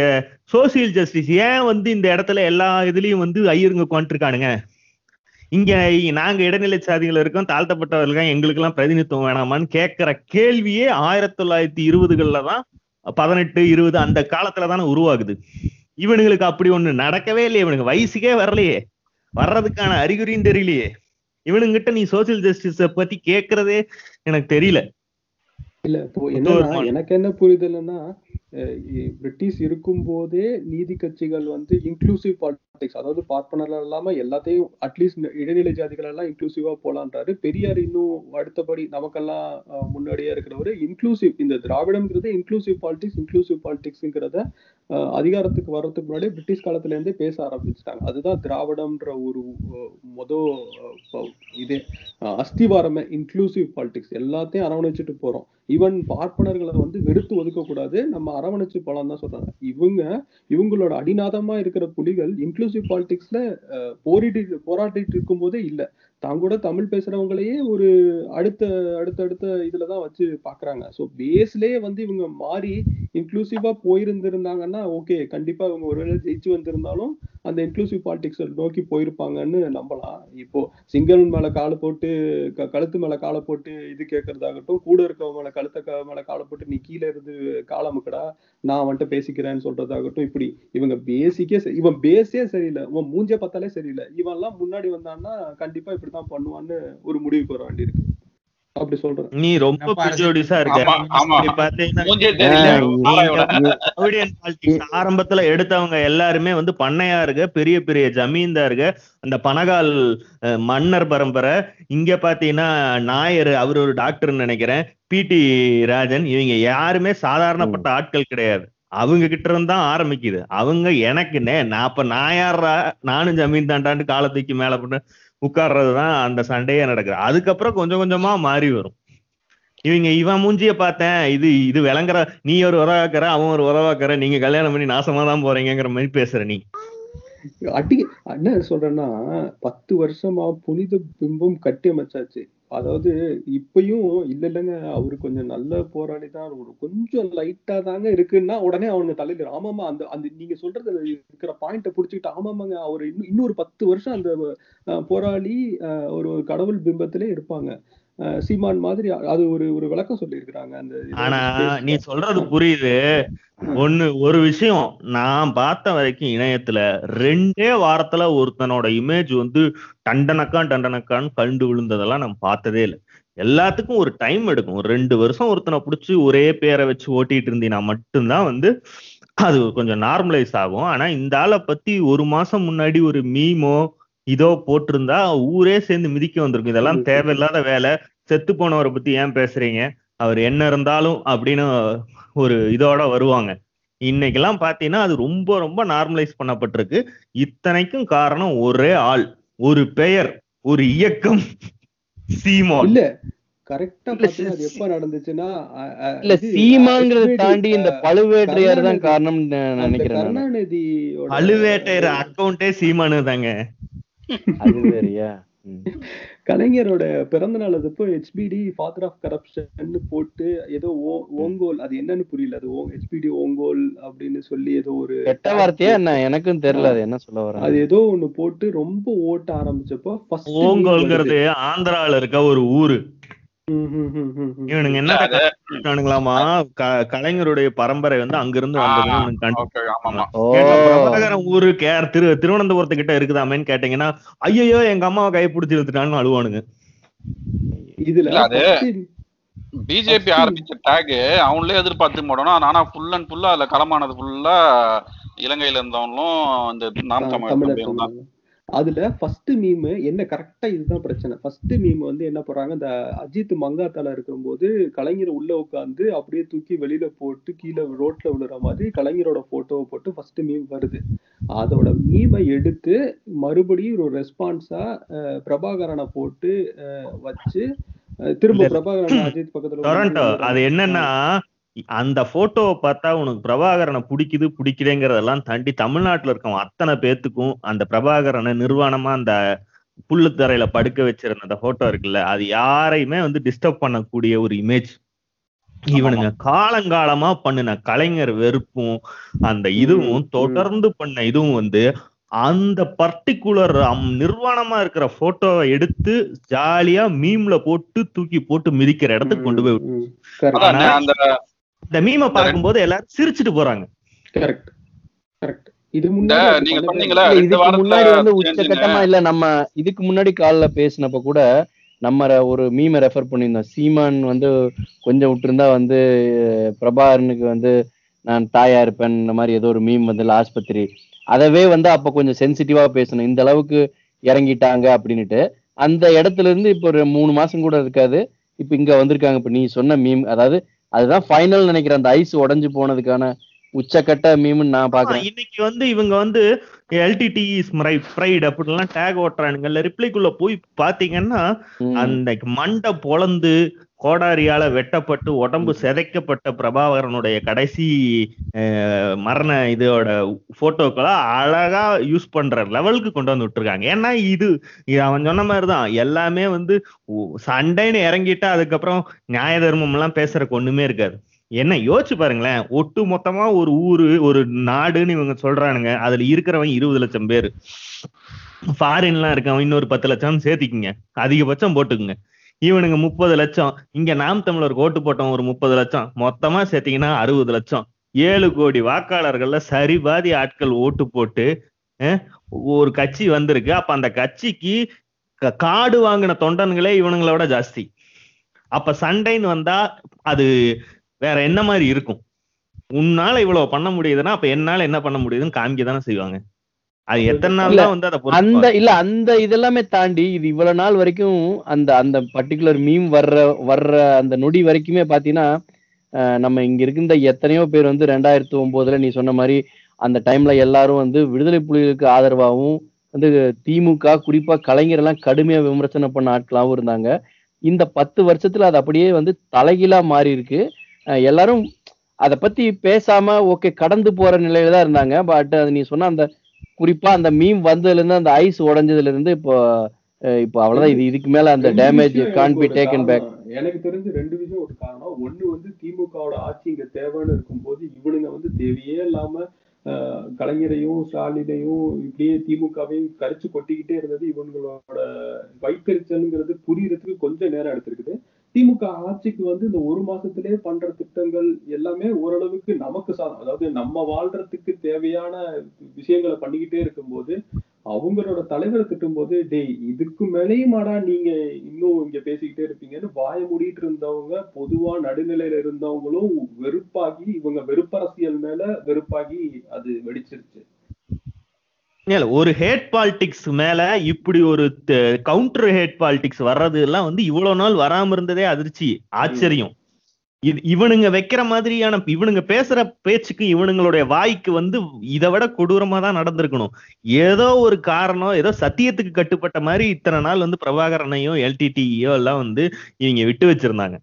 Speaker 1: சோசியல் ஜஸ்டிஸ் ஏன் வந்து இந்த இடத்துல எல்லா இதுலயும் வந்து ஐயருங்க கொண்டிருக்கானுங்க இங்க நாங்க இடைநிலை சாதிகள் இருக்கோம் தாழ்த்தப்பட்டவர்கள் எங்களுக்கு எல்லாம் பிரதிநிதித்துவம் வேணாமான்னு கேட்கிற கேள்வியே ஆயிரத்தி தொள்ளாயிரத்தி இருபதுகள்ல தான் பதினெட்டு இருபது அந்த காலத்துல தானே உருவாகுது. இவனுங்களுக்கு அப்படி ஒண்ணு நடக்கவே இல்லையே இவனுக்கு வயசுக்கே வரலையே. வர்றதுக்கான அறிகுறியும் தெரியலையே. இவனுங்கிட்ட நீ சோசியல் ஜஸ்டிஸ பத்தி கேக்குறதே எனக்கு தெரியல.
Speaker 5: இல்ல இப்போ
Speaker 1: மா-
Speaker 5: எனக்கு என்ன புரிதல்னா பிரிட்டிஷ் இருக்கும் போதே நீதி கட்சிகள் வந்து இன்க்ளூசிவ் பாலிடிக்ஸ் அதாவது பார்ப்பனர்கள் இல்லாம எல்லாத்தையும் அட்லீஸ்ட் இடைநிலை ஜாதிகள் எல்லாம் இன்க்ளூசிவா போலான்றாரு. பெரியார் இன்னும் அடுத்தபடி நமக்கெல்லாம் முன்னாடியே இருக்கிறவரு இன்க்ளூசிவ் இந்த திராவிடம்ங்கிறது இன்க்ளூசிவ் பாலிடிக்ஸ் இன்க்ளூசிவ் பாலிடிக்ஸ்ங்கிறத அதிகாரத்துக்கு வர்றதுக்கு முன்னாடி பிரிட்டிஷ் காலத்துல இருந்தே பேச ஆரம்பிச்சிட்டாங்க. அதுதான் திராவிடம்ன்ற ஒரு மொத இதே அஸ்திவாரமே இன்க்ளூசிவ் பாலிடிக்ஸ் எல்லாத்தையும் அரவணைச்சிட்டு போறோம். ஈவன் பார்ப்பனர்களை வந்து வெறுத்து ஒதுக்க கூடாது நம்ம அரவணைச்சு போலாம் தான் சொல்றாங்க. இவங்க இவங்களோட அடிநாதமா இருக்கிற புலிகள் இன்க்ளூசிவ் பாலிடிக்ஸ்ல போரிட்டு போராடிட்டு இருக்கும் போதே இல்ல. கூட தமிழ் பேசுறவங்களையே ஒரு அடுத்த அடுத்த அடுத்த இதுலதான் வச்சு பாக்குறாங்க. ஸோ பேஸ்லயே வந்து இவங்க மாறி இன்க்ளூசிவா போயிருந்திருந்தாங்கன்னா ஓகே கண்டிப்பா இவங்க ஒருவேளை ஜெயிச்சு வந்திருந்தாலும் அந்த இன்க்ளூசிவ் பாலிடிக்ஸ் நோக்கி போயிருப்பாங்கன்னு நம்பலாம். இப்போ சிங்களன் மேல காலை போட்டு க- கழுத்து மேல காலை போட்டு இது கேட்கறதாகட்டும் கூட இருக்கவங்க மேல கழுத்த மேல காலை போட்டு நீ கீழே இருந்து காலமுக்கடா நான் வந்துட்டு பேசிக்கிறேன்னு சொல்றதாகட்டும் இப்படி இவங்க பேசிக்கே இவன் பேஸே சரியில்லை இவன் மூஞ்ச பார்த்தாலே சரியில்லை. இவன் எல்லாம் முன்னாடி வந்தான்னா கண்டிப்பா இப்படி இப்படித்தான் பண்ணுவான்னு ஒரு முடிவுக்கு வர வேண்டியிருக்கு. அப்படி சொல்றேன்.
Speaker 1: நீ ரொம்ப பிரிஜோடிஸா இருக்க. ஆரம்பத்துல எடுத்தவங்க எல்லாருமே வந்து பண்ணையாருங்க பெரிய பெரிய ஜமீன்தாருங்க அந்த பனகால் மன்னர் பரம்பரை இங்க பாத்தீங்கன்னா நாயர் அவர் ஒரு டாக்டர்னு நினைக்கிறேன் பிடி ராஜன் இவங்க யாருமே சாதாரணப்பட்ட ஆட்கள் கிடையாது. அவங்க கிட்ட இருந்து தான் ஆரம்பிக்குது. அவங்க எனக்கு நே நான் அப்ப நான் யாரா நானும் ஜமீன் தாண்டாண்டு காலத்துக்கு மேல பண்ண உட்கார்றதுதான் அந்த சண்டையே நடக்குது. அதுக்கப்புறம் கொஞ்சம் கொஞ்சமா மாறி வரும். இவங்க இவன் மூஞ்சிய பார்த்தேன் இது இது விளங்குற நீ ஒரு உறவாக்குற அவன் ஒரு உறவாக்குற நீங்க கல்யாணம் பண்ணி நாசமா தான் போறீங்கிற மாதிரி பேசுற நீ.
Speaker 5: அடி என்ன சொல்றேன்னா பத்து வருஷமா புனித பிம்பம் கட்டி அமைச்சாச்சு. அதாவது இப்பயும் இல்ல இல்லைங்க அவரு கொஞ்சம் நல்ல போராளி தான். கொஞ்சம் லைட்டா தாங்க இருக்குன்னா உடனே அவங்க தலையில ஆமாமா அந்த அந்த நீங்க சொல்றது இருக்கிற பாயிண்ட புடிச்சுக்கிட்டு ஆமாமாங்க அவர் இன்னும் இன்னொரு பத்து வருஷம் அந்த அஹ், போராளி ஒரு கடவுள் பிம்பத்திலே இருப்பாங்க. சீமான் மாதிரி அது ஒரு ஒரு விளக்கம் சொல்லியிருக்கிறாங்க அந்த
Speaker 1: ஆனா. நீ சொல்றது புரியுது. ஒண்ணு ஒரு விஷயம் நான் பார்த்த வரைக்கும் இணையத்துல ரெண்டே வாரத்துல ஒருத்தனோட இமேஜ் வந்து டண்டனக்கான் டண்டனக்கான்னு கண்டு விழுந்ததெல்லாம் நான் பார்த்ததே இல்லை. எல்லாத்துக்கும் ஒரு டைம் எடுக்கும். ஒரு ரெண்டு வருஷம் ஒருத்தனை பிடிச்சி ஒரே பேரை வச்சு ஓட்டிட்டு இருந்தீங்கன்னா மட்டும்தான் வந்து அது கொஞ்சம் நார்மலைஸ் ஆகும். ஆனா இந்த ஆளை பத்தி ஒரு மாசம் முன்னாடி ஒரு மீமோ இதோ போட்டிருந்தா ஊரே சேர்ந்து மிதிக்க வந்திருக்கும். இதெல்லாம் தேவையில்லாத வேலை. செத்து போனவரை பத்தி ஏன் பேசுறீங்க? அவர் என்ன இருந்தாலும் அப்படின்னு ஒரு இதோட வருவாங்க. இன்னைக்கெல்லாம் பாத்தீங்கன்னா அது ரொம்ப ரொம்ப நார்மலைஸ் பண்ணப்பட்டிருக்கு. இத்தனைக்கும் காரணம் ஒரே ஆள் ஒரு பெயர் ஒரு இயக்கம். சீமான்.
Speaker 5: இல்ல கரெக்டா எப்ப நடந்துச்சுன்னா
Speaker 3: இல்ல சீமாங்கிறத தாண்டி இந்த பழுவேற்றையார் தான் காரணம்னு
Speaker 5: அந்த
Speaker 3: நினைக்கிறேன் நானு.
Speaker 5: கருணாநிதியோட
Speaker 1: பழுவேட்டையர் அக்கௌண்டே சீமானு தாங்க
Speaker 3: அது வேறயா.
Speaker 5: கலைஞரோட பிறந்த நாள் அதுப்போ ஹெச்பிடி ஃபாதர் ஆஃப் கரப்ஷன் போட்டு ஏதோ ஓ- ஓங்கோல் அது என்னன்னு புரியல. அது ஹெச்பிடி ஓங்கோல் அப்படின்னு சொல்லி ஏதோ ஒரு
Speaker 3: கெட்ட வார்த்தையா என்ன? எனக்கும் தெரியல அது என்ன சொல்ல வர
Speaker 5: அது ஏதோ ஒண்ணு போட்டு ரொம்ப ஓட்ட ஆரம்பிச்சப்போ
Speaker 1: ஓங்கோல்ங்கிறது ஆந்திரால இருக்க ஒரு ஊரு. இவனுங்க என்ன கலைஞருடைய பரம்பரை வந்து அங்கிருந்து வந்ததுன்னு ஊரு கேர் திரு திருவனந்தபுரத்து கிட்ட இருக்குதாமேன்னு கேட்டீங்கன்னா ஐயோ எங்க அம்மாவை கை பிடிச்சி இழுத்துட்டான்னு அழுவானுங்க.
Speaker 5: இதுல
Speaker 2: அது- பிஜேபி ஆரம்பிச்ச டேக் அவங்களே எதிர்பார்த்து போடணும். ஆனா ஃபுல் அண்ட் ஃபுல்லா அதுல களமானது ஃபுல்லா இலங்கையில இருந்தவங்களும் இந்த நாம் தமிழ்
Speaker 5: அதுல ஃபர்ஸ்ட் மீம் என்ன கரெக்டா இதுதான் பிரச்சனை. ஃபர்ஸ்ட் மீம் வந்து என்ன போறாங்க இந்த அஜித் மங்காத்தால இருக்கும்போது கலைஞர் உள்ள உட்காந்து அப்படியே தூக்கி வெளியில போட்டு கீழே ரோட்ல விழுற மாதிரி கலைஞரோட போட்டோவை போட்டு ஃபர்ஸ்ட் மீம் வருது. அதோட மீமை எடுத்து மறுபடியும் ஒரு ரெஸ்பான்ஸா பிரபாகரனை போட்டு வச்சு திரும்ப. பிரபாகரன் அஜித் பக்கத்துல
Speaker 1: அது என்னன்னா அந்த போட்டோவை பார்த்தா உனக்கு பிரபாகரனை பிடிக்குது பிடிக்கலைங்கிறதெல்லாம் தாண்டி தமிழ்நாட்டுல இருக்கவன் அத்தனை பேத்துக்கும் அந்த பிரபாகரனை நிர்வாணமா அந்த புல்லுத்தரையில படுக்க வச்சிருந்த அந்த போட்டோ இருக்குல்ல அது யாரையுமே வந்து டிஸ்டர்ப் பண்ணக்கூடிய ஒரு இமேஜ் இவனுங்க காலங்காலமா பண்ணின கலைஞர் வெறுப்பும் அந்த இதுவும். தொடர்ந்து பண்ண இதுவும் வந்து அந்த பர்டிகுலர் நிர்வாணமா இருக்கிற போட்டோவை எடுத்து ஜாலியா மீம்ல போட்டு தூக்கி போட்டு மிதிக்கிற இடத்துக்கு கொண்டு போய் இந்த மீமை பார்க்கும்போது எல்லாரும் சிரிச்சுட்டு போறாங்க.
Speaker 5: கரெக்ட் கரெக்ட் இது முன்னாடி
Speaker 3: வந்து உச்சகட்டமா இல்ல நம்ம இதுக்கு முன்னாடி கால்ல பேசினப்ப கூட நம்ம ஒரு மீமை ரெஃபர் பண்ணியிருந்தோம். சீமான் வந்து கொஞ்சம் விட்டுருந்தா வந்து பிரபாகரனுக்கு வந்து நான் தாயா இருப்பேன் இந்த மாதிரி ஏதோ ஒரு மீம் வந்து ஆஸ்பத்திரி. அதவே வந்து அப்ப கொஞ்சம் சென்சிட்டிவா பேசணும் இந்த அளவுக்கு இறங்கிட்டாங்க அப்படின்னுட்டு. அந்த இடத்துல இருந்து இப்போ ஒரு மூணு மாசம் கூட இருக்காது. இப்ப இங்க வந்திருக்காங்க. இப்ப நீ சொன்ன மீம் அதாவது அதுதான் ஃபைனல் நினைக்கிறேன். அந்த ஐஸ் உடைஞ்சு போனதுக்கான உச்சக்கட்ட மீம்னு நான் பாக்குறேன்.
Speaker 1: இன்னைக்கு வந்து இவங்க வந்து எல்டிடி இஸ் ப்ரைட் அப்படிலாம் டேக் ஓட்டுறானுங்கல்ல ரிப்ளைக்குள்ள போய் பாத்தீங்கன்னா
Speaker 3: ம்.
Speaker 1: அந்த மண்டை பொளந்து கோடாரியால வெட்டப்பட்டு உடம்பு சிதைக்கப்பட்ட பிரபாகரனுடைய கடைசி மரண இதோட போட்டோக்களை அழகா யூஸ் பண்ற லெவலுக்கு கொண்டு வந்து விட்டுருக்காங்க. ஏன்னா இது இது அவன் சொன்ன மாதிரிதான். எல்லாமே வந்து சண்டைன்னு இறங்கிட்டா அதுக்கப்புறம் நியாய தர்மம் எல்லாம் பேசுறதுக்கு ஒண்ணுமே இருக்காது. என்ன யோசிச்சு பாருங்களேன். ஒட்டு மொத்தமா ஒரு ஊரு ஒரு நாடுன்னு இவங்க சொல்றானுங்க. அதுல இருக்கிறவன் இருபது லட்சம் பேரு. ஃபாரின்லாம் இருக்கவன் இன்னொரு பத்து லட்சம் சேர்த்திக்குங்க. அதிகபட்சம் போட்டுக்குங்க. இவனுங்க முப்பது லட்சம். இங்க நாம் தமிழர் ஓட்டு போட்டோம் ஒரு முப்பது லட்சம். மொத்தமா சேர்த்தீங்கன்னா அறுபது லட்சம். ஏழு கோடி வாக்காளர்கள்ல சரிபாதி ஆட்கள் ஓட்டு போட்டு அஹ், ஒரு கட்சி வந்திருக்கு. அப்ப அந்த கட்சிக்கு காடு வாங்கின தொண்டன்களே இவனுங்களோட ஜாஸ்தி. அப்ப சண்டைன்னு வந்தா அது வேற என்ன மாதிரி இருக்கும்? உன்னால இவ்வளவு பண்ண முடியுதுன்னா அப்ப என்னால என்ன பண்ண முடியுதுன்னு காமிக்க தானே செய்வாங்க. அது எத்தனை நாள் வந்து அதை
Speaker 3: அந்த. இல்ல அந்த இதெல்லாமே தாண்டி இது இவ்வளவு நாள் வரைக்கும் அந்த அந்த பர்டிகுலர் மீம் வர்ற வர்ற அந்த நொடி வரைக்குமே பாத்தீங்கன்னா நம்ம இங்க இருக்கின்ற எத்தனையோ பேர் வந்து ரெண்டாயிரத்தி ஒன்பதுல நீ சொன்ன மாதிரி அந்த டைம்ல எல்லாரும் வந்து விடுதலை புலிகளுக்கு ஆதரவாகவும் வந்து திமுக குறிப்பா கலைஞர் எல்லாம் கடுமையா விமர்சனம் பண்ண ஆட்களாகவும் இருந்தாங்க. இந்த பத்து வருஷத்துல அது அப்படியே வந்து தலைகீழா மாறி இருக்கு எல்லாரும் அதை பத்தி பேசாம ஓகே கடந்து போற நிலையில தான் இருந்தாங்க. பட் அது நீ சொன்ன அந்த குறிப்பா அந்த மீம் வந்ததுல இருந்து அந்த ஐஸ் உடைஞ்சதுல இருந்து இப்போ இப்போ அவ்வளவுதான். இது இதுக்கு மேல அந்த damage can be taken back.
Speaker 5: எனக்கு தெரிஞ்சு ரெண்டு விஷயம் ஒரு காரணம். ஒண்ணு வந்து திமுகவோட ஆட்சி இங்க தேவைன்னு இருக்கும்போது இவனுங்க வந்து தேவையே இல்லாம கலைஞரையும் ஸ்டாலினையும் இப்படியே திமுகவையும் கரிச்சு கொட்டிக்கிட்டே இருந்தது இவங்களோட வைத்தறிச்சல்ங்கிறது புரியறதுக்கு கொஞ்சம் நேரம் எடுத்திருக்குது. திமுக ஆட்சிக்கு வந்து இந்த ஒரு மாசத்திலேயே பண்ற திட்டங்கள் எல்லாமே ஓரளவுக்கு நமக்கு சாதம். அதாவது நம்ம வாழ்றதுக்கு தேவையான விஷயங்களை பண்ணிக்கிட்டே இருக்கும்போது அவங்களோட தலைவரை திட்டும்போது டேய் இதுக்கு மேலேயுமாடா நீங்க இன்னும் இங்க பேசிக்கிட்டே இருப்பீங்கன்னு வாய மூடிட்டு இருந்தவங்க பொதுவா நடுநிலையில இருந்தவங்களும் வெறுப்பாகி இவங்க வெறுப்பரசியல் மேல வெறுப்பாகி அது வெடிச்சிருச்சு.
Speaker 1: இல்ல ஒரு ஹேட் பாலிடிக்ஸ் மேல இப்படி ஒரு கவுண்டர் ஹேட் பாலிடிக்ஸ் வர்றது எல்லாம் வந்து இவ்வளவு நாள் வராம இருந்ததே அதிர்ச்சி ஆச்சரியம். இது இவனுங்க வைக்கிற மாதிரியான இவனுங்க பேசுற பேச்சுக்கு இவனுங்களுடைய வாய்க்கு வந்து இதை விட கொடூரமா தான் நடந்திருக்கணும். ஏதோ ஒரு காரணம் ஏதோ சத்தியத்துக்கு கட்டுப்பட்ட மாதிரி இத்தனை நாள் வந்து பிரபாகரனையோ எல்டிடியோ எல்லாம் வந்து இவங்க விட்டு வச்சிருந்தாங்க.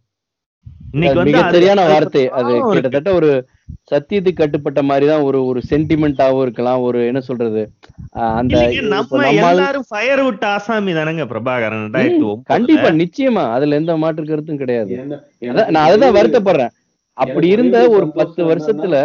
Speaker 1: இன்னைக்கு வந்து
Speaker 3: சரியான வார்த்தை. அது. கிட்டத்தட்ட ஒரு சத்தியத்துக்கு கட்டுப்பட்ட மாதிரி தான் ஒரு ஒரு சென்டிமெண்டாவும் இருக்கலாம். ஒரு என்ன சொல்றது? அந்த
Speaker 1: நம்ம எல்லாரும் ஃபயர் விட்ட ஆசாமி தானங்க பிரபாகரன்.
Speaker 3: கண்டிப்பா நிச்சயமா. அதுல எந்த மாற்று கருத்தும் கிடையாது. நான் அதுதான் வருத்தப்படுறேன். அப்படி இருந்த
Speaker 5: ஒரே
Speaker 3: பத்து வருஷத்துல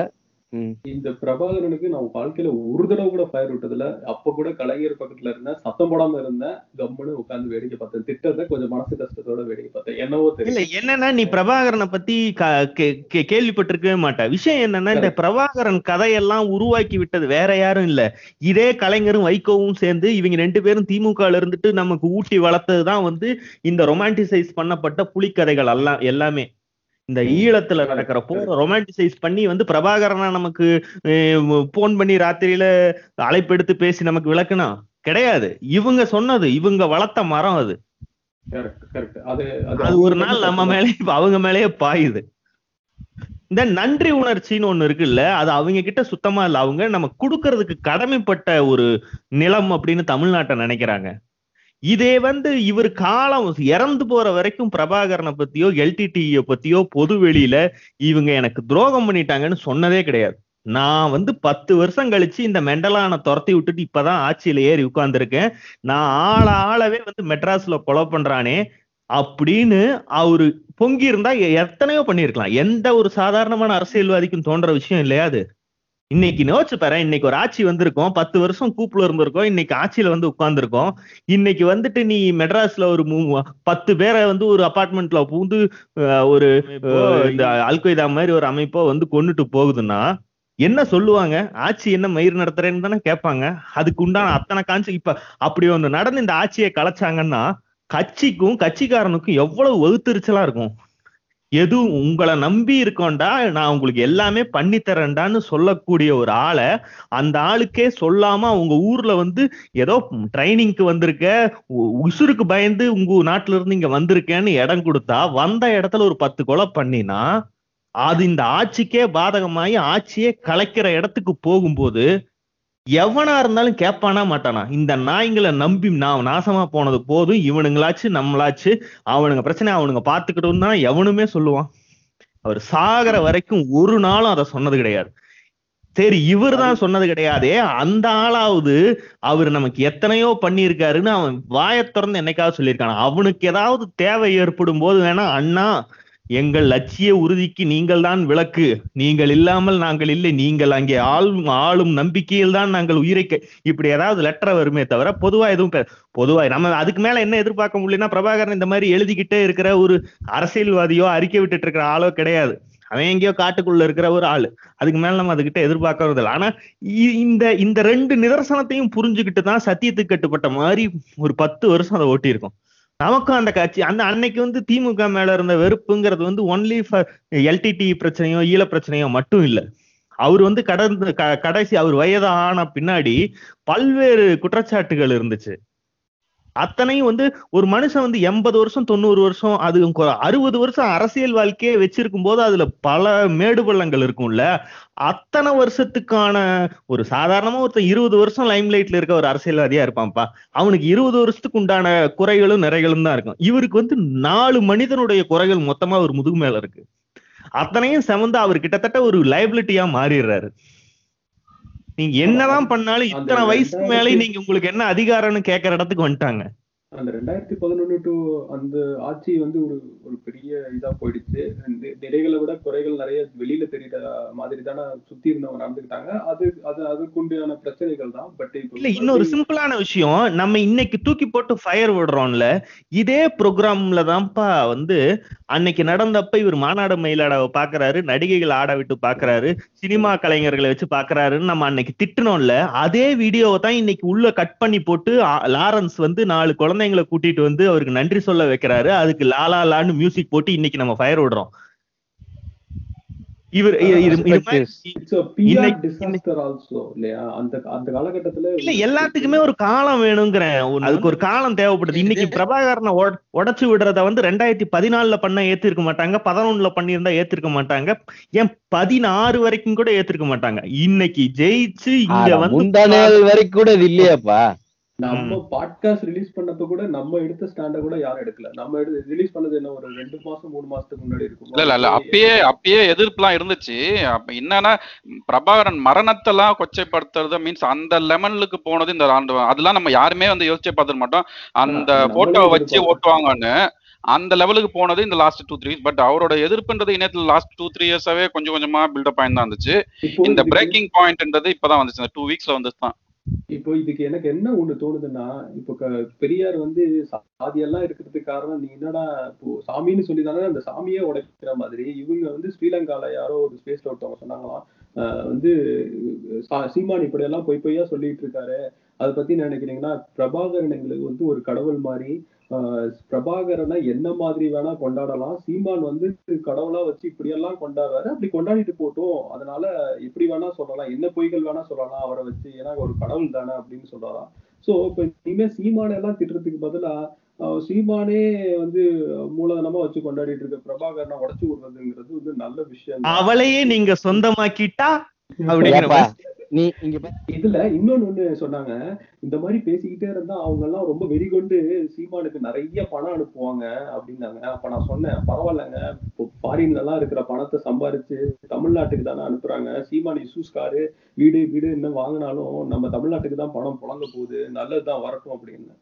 Speaker 5: இந்த பிரபாகரனுக்கு நான் வாழ்க்கையில ஒரு தடவை கூட ஃபயர் விட்டதுல அப்ப கூட கலைஞர் பக்கத்துல இருந்தேன் சத்தம் போடாம இருந்தேன் கம்முன்னு உட்கார்ந்து வேடிக்கை பார்த்தேன். திட்டத்தை கொஞ்சம் மனசு கஷ்டத்தோட வேடிக்கை பார்த்தேன். என்னவோ
Speaker 1: இல்ல
Speaker 5: தெரியல
Speaker 1: என்னன்னா நீ பிரபாகரனை பத்தி க- கே- கே- கேள்விப்பட்டிருக்கவே மாட்ட விஷயம் என்னன்னா இந்த பிரபாகரன் கதையெல்லாம் உருவாக்கி விட்டது வேற யாரும் இல்ல. இதே கலைஞரும் வைகோவும் சேர்ந்து இவங்க ரெண்டு பேரும் திமுக இருந்துட்டு நமக்கு ஊட்டி வளர்த்ததுதான் வந்து இந்த ரொமான்டிசைஸ் பண்ணப்பட்ட புலிக்கதைகள் எல்லாம் எல்லாமே. இந்த ஈழத்துல நடக்கிற போற ரொமான்டிசைஸ் பண்ணி வந்து பிரபாகரனா நமக்கு போன் பண்ணி ராத்திரியில அழைப்பெடுத்து பேசி நமக்கு விளக்குனா? கிடையாது. இவங்க சொன்னது இவங்க வளர்த்த மரம் அது.
Speaker 5: அது
Speaker 1: ஒரு நாள் நம்ம மேலே அவங்க மேலேயே பாயுது. இந்த நன்றி உணர்ச்சின்னு ஒண்ணு இருக்குல்ல அது அவங்க கிட்ட சுத்தமா இல்ல. அவங்க நம்ம கொடுக்கறதுக்கு கடமைப்பட்ட ஒரு நிலம் அப்படின்னு தமிழ்நாட்டை நினைக்கிறாங்க. இதே வந்து இவர் காலம் இறந்து போற வரைக்கும் பிரபாகரனை பத்தியோ எல்டிடிய பத்தியோ பொது வெளியில இவங்க எனக்கு துரோகம் பண்ணிட்டாங்கன்னு சொன்னதே கிடையாது. நான் வந்து பத்து வருஷம் கழிச்சு இந்த மெண்டலான துரத்தி விட்டுட்டு இப்பதான் ஆட்சியில ஏறி உட்கார்ந்துருக்கேன். நான் ஆள ஆளவே வந்து மெட்ராஸ்ல கொலை பண்றானே அப்படின்னு அவரு பொங்கி இருந்தா எ- எத்தனையோ பண்ணிருக்கலாம் எந்த ஒரு சாதாரணமான அரசியல்வாதிக்கும் தோன்ற விஷயம் இல்லையா அது? இன்னைக்கு பாரு இன்னைக்கு ஒரு ஆட்சி வந்திருக்கோம். பத்து வருஷம் கூப்புல இருந்திருக்கோம். இன்னைக்கு ஆட்சியில வந்து உட்கார்ந்திருக்கோம். இன்னைக்கு வந்துட்டு நீ மெட்ராஸ்ல ஒரு பத்து பேரை வந்து ஒரு அபார்ட்மெண்ட்ல பூந்து அஹ், ஒரு இந்த அல்கொய்தா மாதிரி ஒரு அமைப்போ வந்து கொண்டுட்டு போகுதுன்னா என்ன சொல்லுவாங்க? ஆட்சி என்ன மயிர் நடத்துறேன்னு தானே கேட்பாங்க. அதுக்கு உண்டான அத்தனை காஞ்சி இப்ப அப்படி ஒண்ணு நடந்து இந்த ஆட்சியை கலைச்சாங்கன்னா கட்சிக்கும் கட்சிக்காரனுக்கும் எவ்வளவு வகுத்தறிச்சலா இருக்கும். எதுவும் உங்களை நம்பி இருக்கோண்டா நான் உங்களுக்கு எல்லாமே பண்ணி தரேன்டான்னு சொல்லக்கூடிய ஒரு ஆளை அந்த ஆளுக்கே சொல்லாம உங்க ஊர்ல வந்து ஏதோ ட்ரைனிங்க்கு வந்திருக்க உ- உசுருக்கு பயந்து உங்க நாட்டுல இருந்து இங்க வந்திருக்கேன்னு இடம் கொடுத்தா வந்த இடத்துல ஒரு பத்து கொலை பண்ணினா அது இந்த ஆட்சிக்கே பாதகமாயி ஆட்சியே கலைக்கிற இடத்துக்கு போகும்போது எவனா இருந்தாலும் கேட்பானா மாட்டானா? இந்த நாய்ங்களை நம்பி நான் நாசமா போனது போதும் இவனுங்களாச்சு நம்மளாச்சு அவனுங்க பிரச்சனை அவனுங்க பாத்துக்கிட்டும் தான் எவனுமே சொல்லுவான். அவர் சாகிற வரைக்கும் ஒரு நாளும் அதை சொன்னது கிடையாது. சரி இவர் தான் சொன்னது கிடையாதே அந்த ஆளாவது அவர் நமக்கு எத்தனையோ பண்ணியிருக்காருன்னு அவன் வாயை திறந்து என்னைக்காவது சொல்லியிருக்கான்? அவனுக்கு ஏதாவது தேவை ஏற்படும் போது வேணா அண்ணா எங்கள் லட்சிய உறுதிக்கு நீங்கள் தான் விளக்கு. நீங்கள் இல்லாமல் நாங்கள் இல்லை. நீங்கள் அங்கே ஆளும் ஆளும் நம்பிக்கையில் தான் நாங்கள் உயிரை இப்படி ஏதாவது லெட்டர் வருமே தவிர பொதுவா எதுவும் பொதுவா நம்ம அதுக்கு மேல என்ன எதிர்பார்க்க முடியலன்னா பிரபாகரன் இந்த மாதிரி எழுதிக்கிட்டே இருக்கிற ஒரு அரசியல்வாதியோ அறிக்கை விட்டுட்டு இருக்கிற ஆளோ கிடையாது. அவன் எங்கேயோ காட்டுக்குள்ள இருக்கிற ஒரு ஆளு. அதுக்கு மேல நம்ம அதுகிட்ட எதிர்பார்க்கறது இல்லை. ஆனா இ- இந்த இந்த ரெண்டு நிதர்சனத்தையும் புரிஞ்சுக்கிட்டு தான் சத்தியத்துக்கு கட்டுப்பட்ட மாதிரி ஒரு பத்து வருஷம் அதை ஓட்டியிருக்கோம். நமக்கும் அந்த கட்சி அந்த அன்னைக்கு வந்து திமுக மேல இருந்த வெறுப்புங்கிறது வந்து ஒன்லி ஃபார் எல்டிடி பிரச்சனையோ ஈழ பிரச்சனையோ மட்டும் இல்ல. அவர் வந்து கடந்த க- கடைசி அவர் வயதான ஆன பின்னாடி பல்வேறு குற்றச்சாட்டுகள் இருந்துச்சு. அத்தனையும் வந்து ஒரு மனுஷன் வந்து எண்பது வருஷம் தொண்ணூறு வருஷம் அது அறுபது வருஷம் அரசியல் வாழ்க்கையே வச்சிருக்கும் போது அதுல பல மேடு பள்ளங்கள் இருக்கும்ல. அத்தனை வருஷத்துக்கான ஒரு சாதாரணமா ஒருத்தர் இருபது வருஷம் லைம் லைட்ல இருக்க ஒரு அரசியல்வாதியா இருப்பான்ப்பா. அவனுக்கு இருபது வருஷத்துக்கு உண்டான குறைகளும் நிறைகளும் தான் இருக்கும். இவருக்கு வந்து நாலு மனிதனுடைய குறைகள் மொத்தமா ஒரு முதுகு மேல இருக்கு. அத்தனையும் செவந்து அவர் கிட்டத்தட்ட ஒரு லைபிலிட்டியா மாறிடுறாரு. நீங்க என்னதான் பண்ணாலும் இத்தனை வயசுக்கு மேலே நீங்க உங்களுக்கு என்ன அதிகாரம்னு கேட்கற இடத்துக்கு வந்துட்டாங்க.
Speaker 5: அந்த ரெண்டாயிரத்தி பதினொன்னு டு அந்த ஆட்சி வந்து ஒரு ஒரு பெரிய இதா போயிடுச்சு. நிறைகளை விட குறைகள் நிறைய வெளியில தெரியுற மாதிரி தானே சுத்தி இருந்தவங்க நடந்துக்கிட்டாங்க. அது அது அதுக்குண்டான பிரச்சனைகள் தான். பட்
Speaker 1: இல்ல இன்னொரு சிம்பிளான விஷயம் நம்ம இன்னைக்கு தூக்கி போட்டு ஃபயர் விடுறோம்ல இதே ப்ரோக்ராம்ல தான்ப்பா வந்து அன்னைக்கு நடந்தப்ப இவர் மாநாடு மயிலாடாவை பாக்குறாரு நடிகைகள் ஆட விட்டு பாக்குறாரு சினிமா கலைஞர்களை வச்சு பாக்குறாருன்னு நம்ம அன்னைக்கு திட்டுனோம்ல அதே வீடியோவை தான் இன்னைக்கு உள்ள கட் பண்ணி போட்டு லாரன்ஸ் வந்து நாலு குழந்தைங்களை கூட்டிட்டு வந்து அவருக்கு நன்றி சொல்ல வைக்கிறாரு. அதுக்கு லாலா லான்னு மியூசிக் போட்டு இன்னைக்கு நம்ம ஃபயர் விடுறோம். இவர் இல்ல எல்லாத்துக்குமே ஒரு காலம் வேணுங்கிறேன் அதுக்கு ஒரு காலம் தேவைப்படுது. இன்னைக்கு பிரபாகரனை உட- உடைச்சு விடுறத வந்து ரெண்டாயிரத்தி பதினாலுல பண்ண ஏத்திருக்க மாட்டாங்க. பதினொன்னுல பண்ணியிருந்தா ஏத்திருக்க மாட்டாங்க. ஏன் பதினாறு வரைக்கும் கூட ஏத்திருக்க மாட்டாங்க. இன்னைக்கு ஜெயிச்சு இங்க வந்து
Speaker 3: வரைக்கும் கூட இது இல்லையாப்பா.
Speaker 5: நம்ம பாட்காஸ்ட் ரிலீஸ் பண்ணப்ப கூட நம்ம எடுத்த ஸ்டாண்ட கூட யாரும் எடுக்கல. நம்ம எடுத்து ரிலீஸ் பண்ணது என்ன ஒரு ரெண்டு மாசம் மூணு மாசத்துக்கு முன்னாடி இருக்கும்.
Speaker 2: இல்ல இல்ல அப்பயே அப்பயே எதிர்ப்புலாம் இருந்துச்சு. அப்ப என்னன்னா பிரபாகரன் மரணத்தெல்லாம் கொச்சைப்படுத்துறது மீன்ஸ் அந்த லெவலுக்கு போனது இந்த ஆண்டு. அதெல்லாம் நம்ம யாருமே வந்து யோசிச்சே பார்த்துக்க மாட்டோம். அந்த போட்டோவை வச்சு. ஓட்டுவாங்கன்னு அந்த லெவலுக்கு போனது இந்த லாஸ்ட் டூ த்ரீ பட் அவரோட எதிர்ப்புன்றது இணையத்துல லாஸ்ட் டூ த்ரீ இயர்ஸாவே கொஞ்சம் கொஞ்சமா பில்டப் ஆயிருந்தா இருந்துச்சு. இந்த பிரேக்கிங் பாயிண்ட்ன்றது இப்பதான் வந்துச்சு. இந்த டூ வீக்ஸ்ல வந்துச்சு தான்
Speaker 5: இப்போ இதுக்கு எனக்கு என்ன ஒண்ணு தோணுதுன்னா இப்போ க- பெரியார் வந்து சாதியெல்லாம் இருக்கிறதுக்கு காரணம் நீ என்னடா இப்போ சாமின்னு சொல்லி தானே அந்த சாமியே உடைக்கிற மாதிரி இவங்க வந்து ஸ்ரீலங்கால யாரோ ஒரு ஸ்பேஸ்ல ஒருத்தவங்க சொன்னாங்களாம். ஆஹ் வந்து சா- சீமான் இப்படியெல்லாம் பொய் பொய்யா சொல்லிட்டு இருக்காரு. அதை பத்தி என்ன நினைக்கிறீங்கன்னா பிரபாகரன் எங்களுக்கு வந்து ஒரு கடவுள் மாதிரி பிரபாகரனை என்ன மாதிரி வேணா கொண்டாடலாம். சீமான் வந்து கடவுளா வச்சு இப்படி எல்லாம் கொண்டாடுறாரு. அப்படி கொண்டாடிட்டு போட்டோம். அதனால எப்படி வேணா சொல்லலாம். என்ன பொய்கள் வேணா சொல்லலாம் அவரை வச்சு. ஏன்னா ஒரு கடவுள் தானே அப்படின்னு சொல்லலாம். சோ இப்ப இனிமே சீமானை எல்லாம் திட்டுறதுக்கு பதிலா சீமானே வந்து மூலதனமா வச்சு கொண்டாடிட்டு இருக்க பிரபாகரனை உடைச்சு விடுறதுங்கிறது வந்து நல்ல விஷயம்.
Speaker 1: அவளையே நீங்க சொந்தமாக்கிட்டா அப்படிங்கிற.
Speaker 3: நீ இங்க
Speaker 5: இதுல இன்னொன்னு ஒண்ணு சொன்னாங்க. இந்த மாதிரி பேசிக்கிட்டே இருந்தா அவங்க எல்லாம் ரொம்ப வெறிகொண்டு சீமானுக்கு நிறைய பணம் அனுப்புவாங்க அப்படின்னாங்க. அப்ப நான் சொன்னேன் பரவாயில்லங்க. இப்போ ஃபாரின்ல எல்லாம் இருக்கிற பணத்தை சம்பாரிச்சு தமிழ்நாட்டுக்கு தானே அனுப்புறாங்க. சீமான் இசூஸ் காரு வீடு வீடு இன்னும் வாங்கினாலும் நம்ம தமிழ்நாட்டுக்கு தான் பணம் புழங்க போகுது. நல்லதுதான் வரட்டும் அப்படின்னு.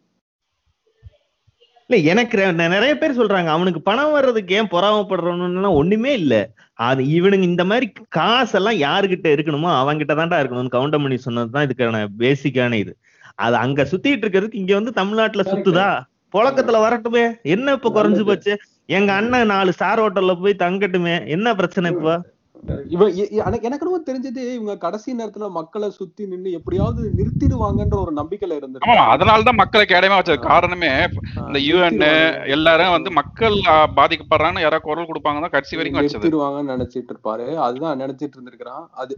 Speaker 1: இல்ல எனக்கு நிறைய பேர் சொல்றாங்க அவனுக்கு பணம் வர்றதுக்கு ஏன் பொறாமப்படுறோம்னு ஒண்ணுமே இல்ல. அது இவனுங்க இந்த மாதிரி காசெல்லாம் யாருகிட்ட இருக்கணுமோ அவன்கிட்ட தான்டா இருக்கணும்னு கவுண்டமணி சொன்னதுதான் இதுக்கான பேசிக்கான இது. அது அங்க சுத்திட்டு இருக்கிறதுக்கு இங்க வந்து தமிழ்நாட்டுல சுத்துதா? புழக்கத்துல வரட்டுமே. என்ன இப்ப குறைஞ்சு போச்சு? எங்க அண்ணன் நாலு ஸ்டார் ஹோட்டல்ல போய் தங்கட்டுமே. என்ன பிரச்சனை இப்ப?
Speaker 6: எனக்கு என்னமோ தெரிஞ்சது இவங்க கடைசி நேரத்துல மக்களை சுத்தி நின்னு எப்படியாவது நிறுத்திடுவாங்கன்ற ஒரு நம்பிக்கையில இருந்திருக்காங்க
Speaker 2: அதனாலதான் மக்களை கேடயமா வச்சது. காரணமே இந்த யூஎன்
Speaker 6: நிறுத்திடுவாங்க.
Speaker 2: எல்லாரும் வந்து மக்கள் ஆ, பாதிக்கப்படுறாங்கன்னு யாராவது குரல் கொடுப்பாங்க தான் கடைசி வரைக்கும்
Speaker 6: நிறுத்திடுவாங்கன்னு நினைச்சிட்டு இருப்பாரு. அதுதான் நினைச்சிட்டு இருந்திருக்கிறான். அது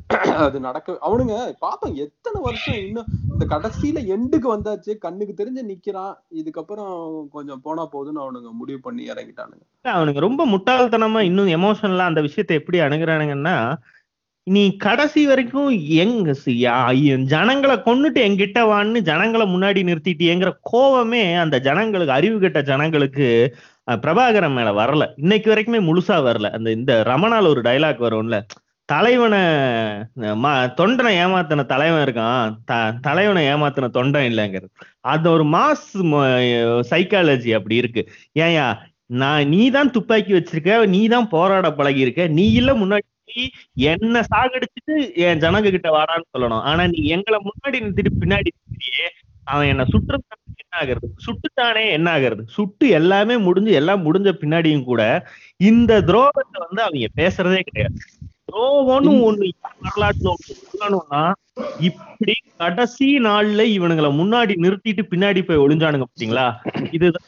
Speaker 6: அது நடக்க அவனுங்க பாப்போம் எத்தனை வருஷம் இன்னும் இந்த கடைசியில எண்டுக்கு வந்தாச்சு கண்ணுக்கு தெரிஞ்சு நிக்கிறான். இதுக்கப்புறம் கொஞ்சம் போனா போதுன்னு அவனுங்க முடிவு பண்ணி இறங்கிட்டானுங்க.
Speaker 1: அவனுங்க ரொம்ப முட்டாள்தனமா இன்னும் எமோஷனலா அந்த விஷயத்தை எப்படி அணுகுறானுங்கன்னா நீ கடைசி வரைக்கும் எங்க ஜனங்களை கொன்னுட்டு என்கிட்ட வான்னு ஜனங்களை முன்னாடி நிறுத்திட்டியேங்கிற கோவமே அந்த ஜனங்களுக்கு அறிவு கெட்ட ஜனங்களுக்கு பிரபாகரன் மேல வரல. இன்னைக்கு வரைக்குமே முழுசா வரல. அந்த இந்த ரமணால ஒரு டைலாக் வரும்ல. தலைவனை தொண்டனை ஏமாத்தின தலைவன் இருக்கான். த- தலைவனை ஏமாத்தின தொண்டன் இல்லைங்கிறது. அது ஒரு மாஸ் சைக்காலஜி அப்படி இருக்கு. ஏயா நான் நீ தான் துப்பாக்கி வச்சிருக்க நீ தான் போராட பழகி இருக்க நீ இல்ல முன்னாடி என்ன சாகடிச்சிட்டு என் ஜனங்க கிட்ட வாடான்னு சொல்லணும். ஆனா நீ எங்களை முன்னாடி நிறுத்திட்டு பின்னாடி நிறுத்தியே அவன் என்ன சுட்டுறதுக்கு என்ன ஆகுறது? சுட்டுட்டானே என்ன ஆகுறது? சுட்டு எல்லாமே முடிஞ்சு எல்லாம் முடிஞ்ச பின்னாடியும் கூட இந்த துரோகத்தை வந்து அவங்க பேசுறதே கிடையாது. துரோகம்னு ஒண்ணு வரலாற்றுல சொல்லணும்னா இப்படி கடைசி நாள்ல இவனுங்களை முன்னாடி நிறுத்திட்டு பின்னாடி போய் ஒளிஞ்சானுங்க பாத்தீங்களா? இதுதான்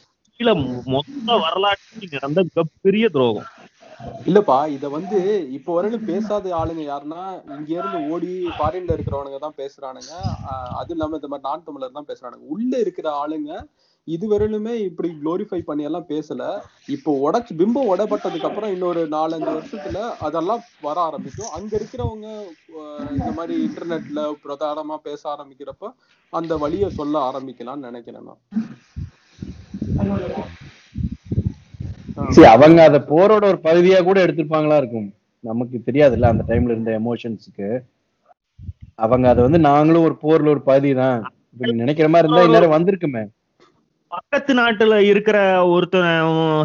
Speaker 1: மொத்த வரலாற்றில் நடந்த மிகப்பெரிய துரோகம்.
Speaker 6: இல்லப்பா இத வந்து இப்போ வரையிலும் பேசாத ஆளுங்க யாருன்னா இங்க இருந்து ஓடி ஃபாரின்ல இருக்கிறவனுங்க தான் பேசுறானுங்க. அது இல்லாம இந்த மாதிரி நான் தமிழர் தான் பேசுறானுங்க. உள்ள இருக்கிற ஆளுங்க இதுவரையிலுமே இப்படி குளோரிஃபை பண்ணி எல்லாம் பேசல. இப்போ உடைச்சு பிம்பம் உடப்பட்டதுக்கு அப்புறம் இன்னொரு நாலஞ்சு வருஷத்துல அதெல்லாம் வர ஆரம்பிக்கும். அங்க இருக்கிறவங்க இந்த மாதிரி இன்டர்நெட்ல பிரதானமா பேச ஆரம்பிக்கிறப்ப அந்த வழியை சொல்ல ஆரம்பிக்கலாம்னு நினைக்கிறேன் நான்.
Speaker 3: அவங்க அத போரோட ஒரு பகுதியா கூட எடுத்திருப்பாங்களா இருக்கும். நமக்கு தெரியாதுல்ல அந்த டைம்ல இருந்த எமோஷன்ஸ்க்கு அவங்க அத வந்து நாங்களும் ஒரு போர்ல ஒரு பகுதி தான். நினைக்கிற மாதிரி இருந்தா இந்நேரம் வந்திருக்குமே.
Speaker 1: பக்கத்து நாட்டுல இருக்கிற ஒருத்தன்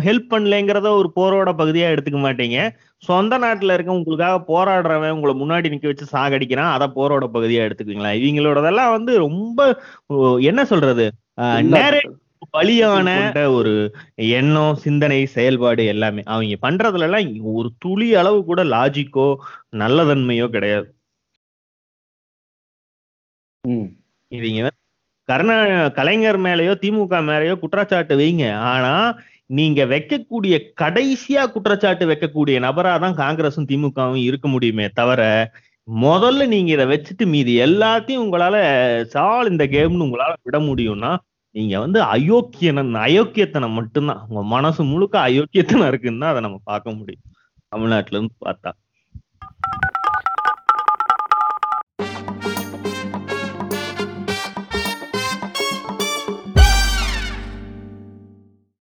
Speaker 1: ஹெல்ப் பண்ணலைங்கிறத ஒரு போரோட பகுதியா எடுத்துக்க மாட்டீங்க. சொந்த நாட்டுல இருக்க உங்களுக்காக போராடுறவன் உங்களை முன்னாடி நிக்க வச்சு சாகடிக்கிறான் அதை போரோட பகுதியா எடுத்துக்குவீங்களா? இவங்களோடதெல்லாம் வந்து ரொம்ப என்ன சொல்றது? பலியான ஒரு எண்ணம் சிந்தனை செயல்பாடு எல்லாமே. அவங்க பண்றதுல எல்லாம் ஒரு துளி அளவு கூட லாஜிக்கோ நல்லதன்மையோ கிடையாது. இவங்க கருணா கலைஞர் மேலயோ திமுக மேலயோ குற்றச்சாட்டு வைங்க. ஆனா நீங்க வைக்கக்கூடிய கடைசியா குற்றச்சாட்டு வைக்கக்கூடிய நபரா தான் காங்கிரஸும் திமுகவும் இருக்க முடியுமே தவிர முதல்ல நீங்க இதை வச்சுட்டு மீதி எல்லாத்தையும் உங்களால சால் இந்த கேம்னு உங்களால விட முடியும்னா நீங்க வந்து அயோக்கியன அயோக்கியத்தனம் மட்டும்தான். உங்க மனசு முழுக்க அயோக்கியத்தனம் இருக்குன்னு தான் அதை நம்ம பார்க்க முடியும். தமிழ்நாட்டுல இருந்து பார்த்தா.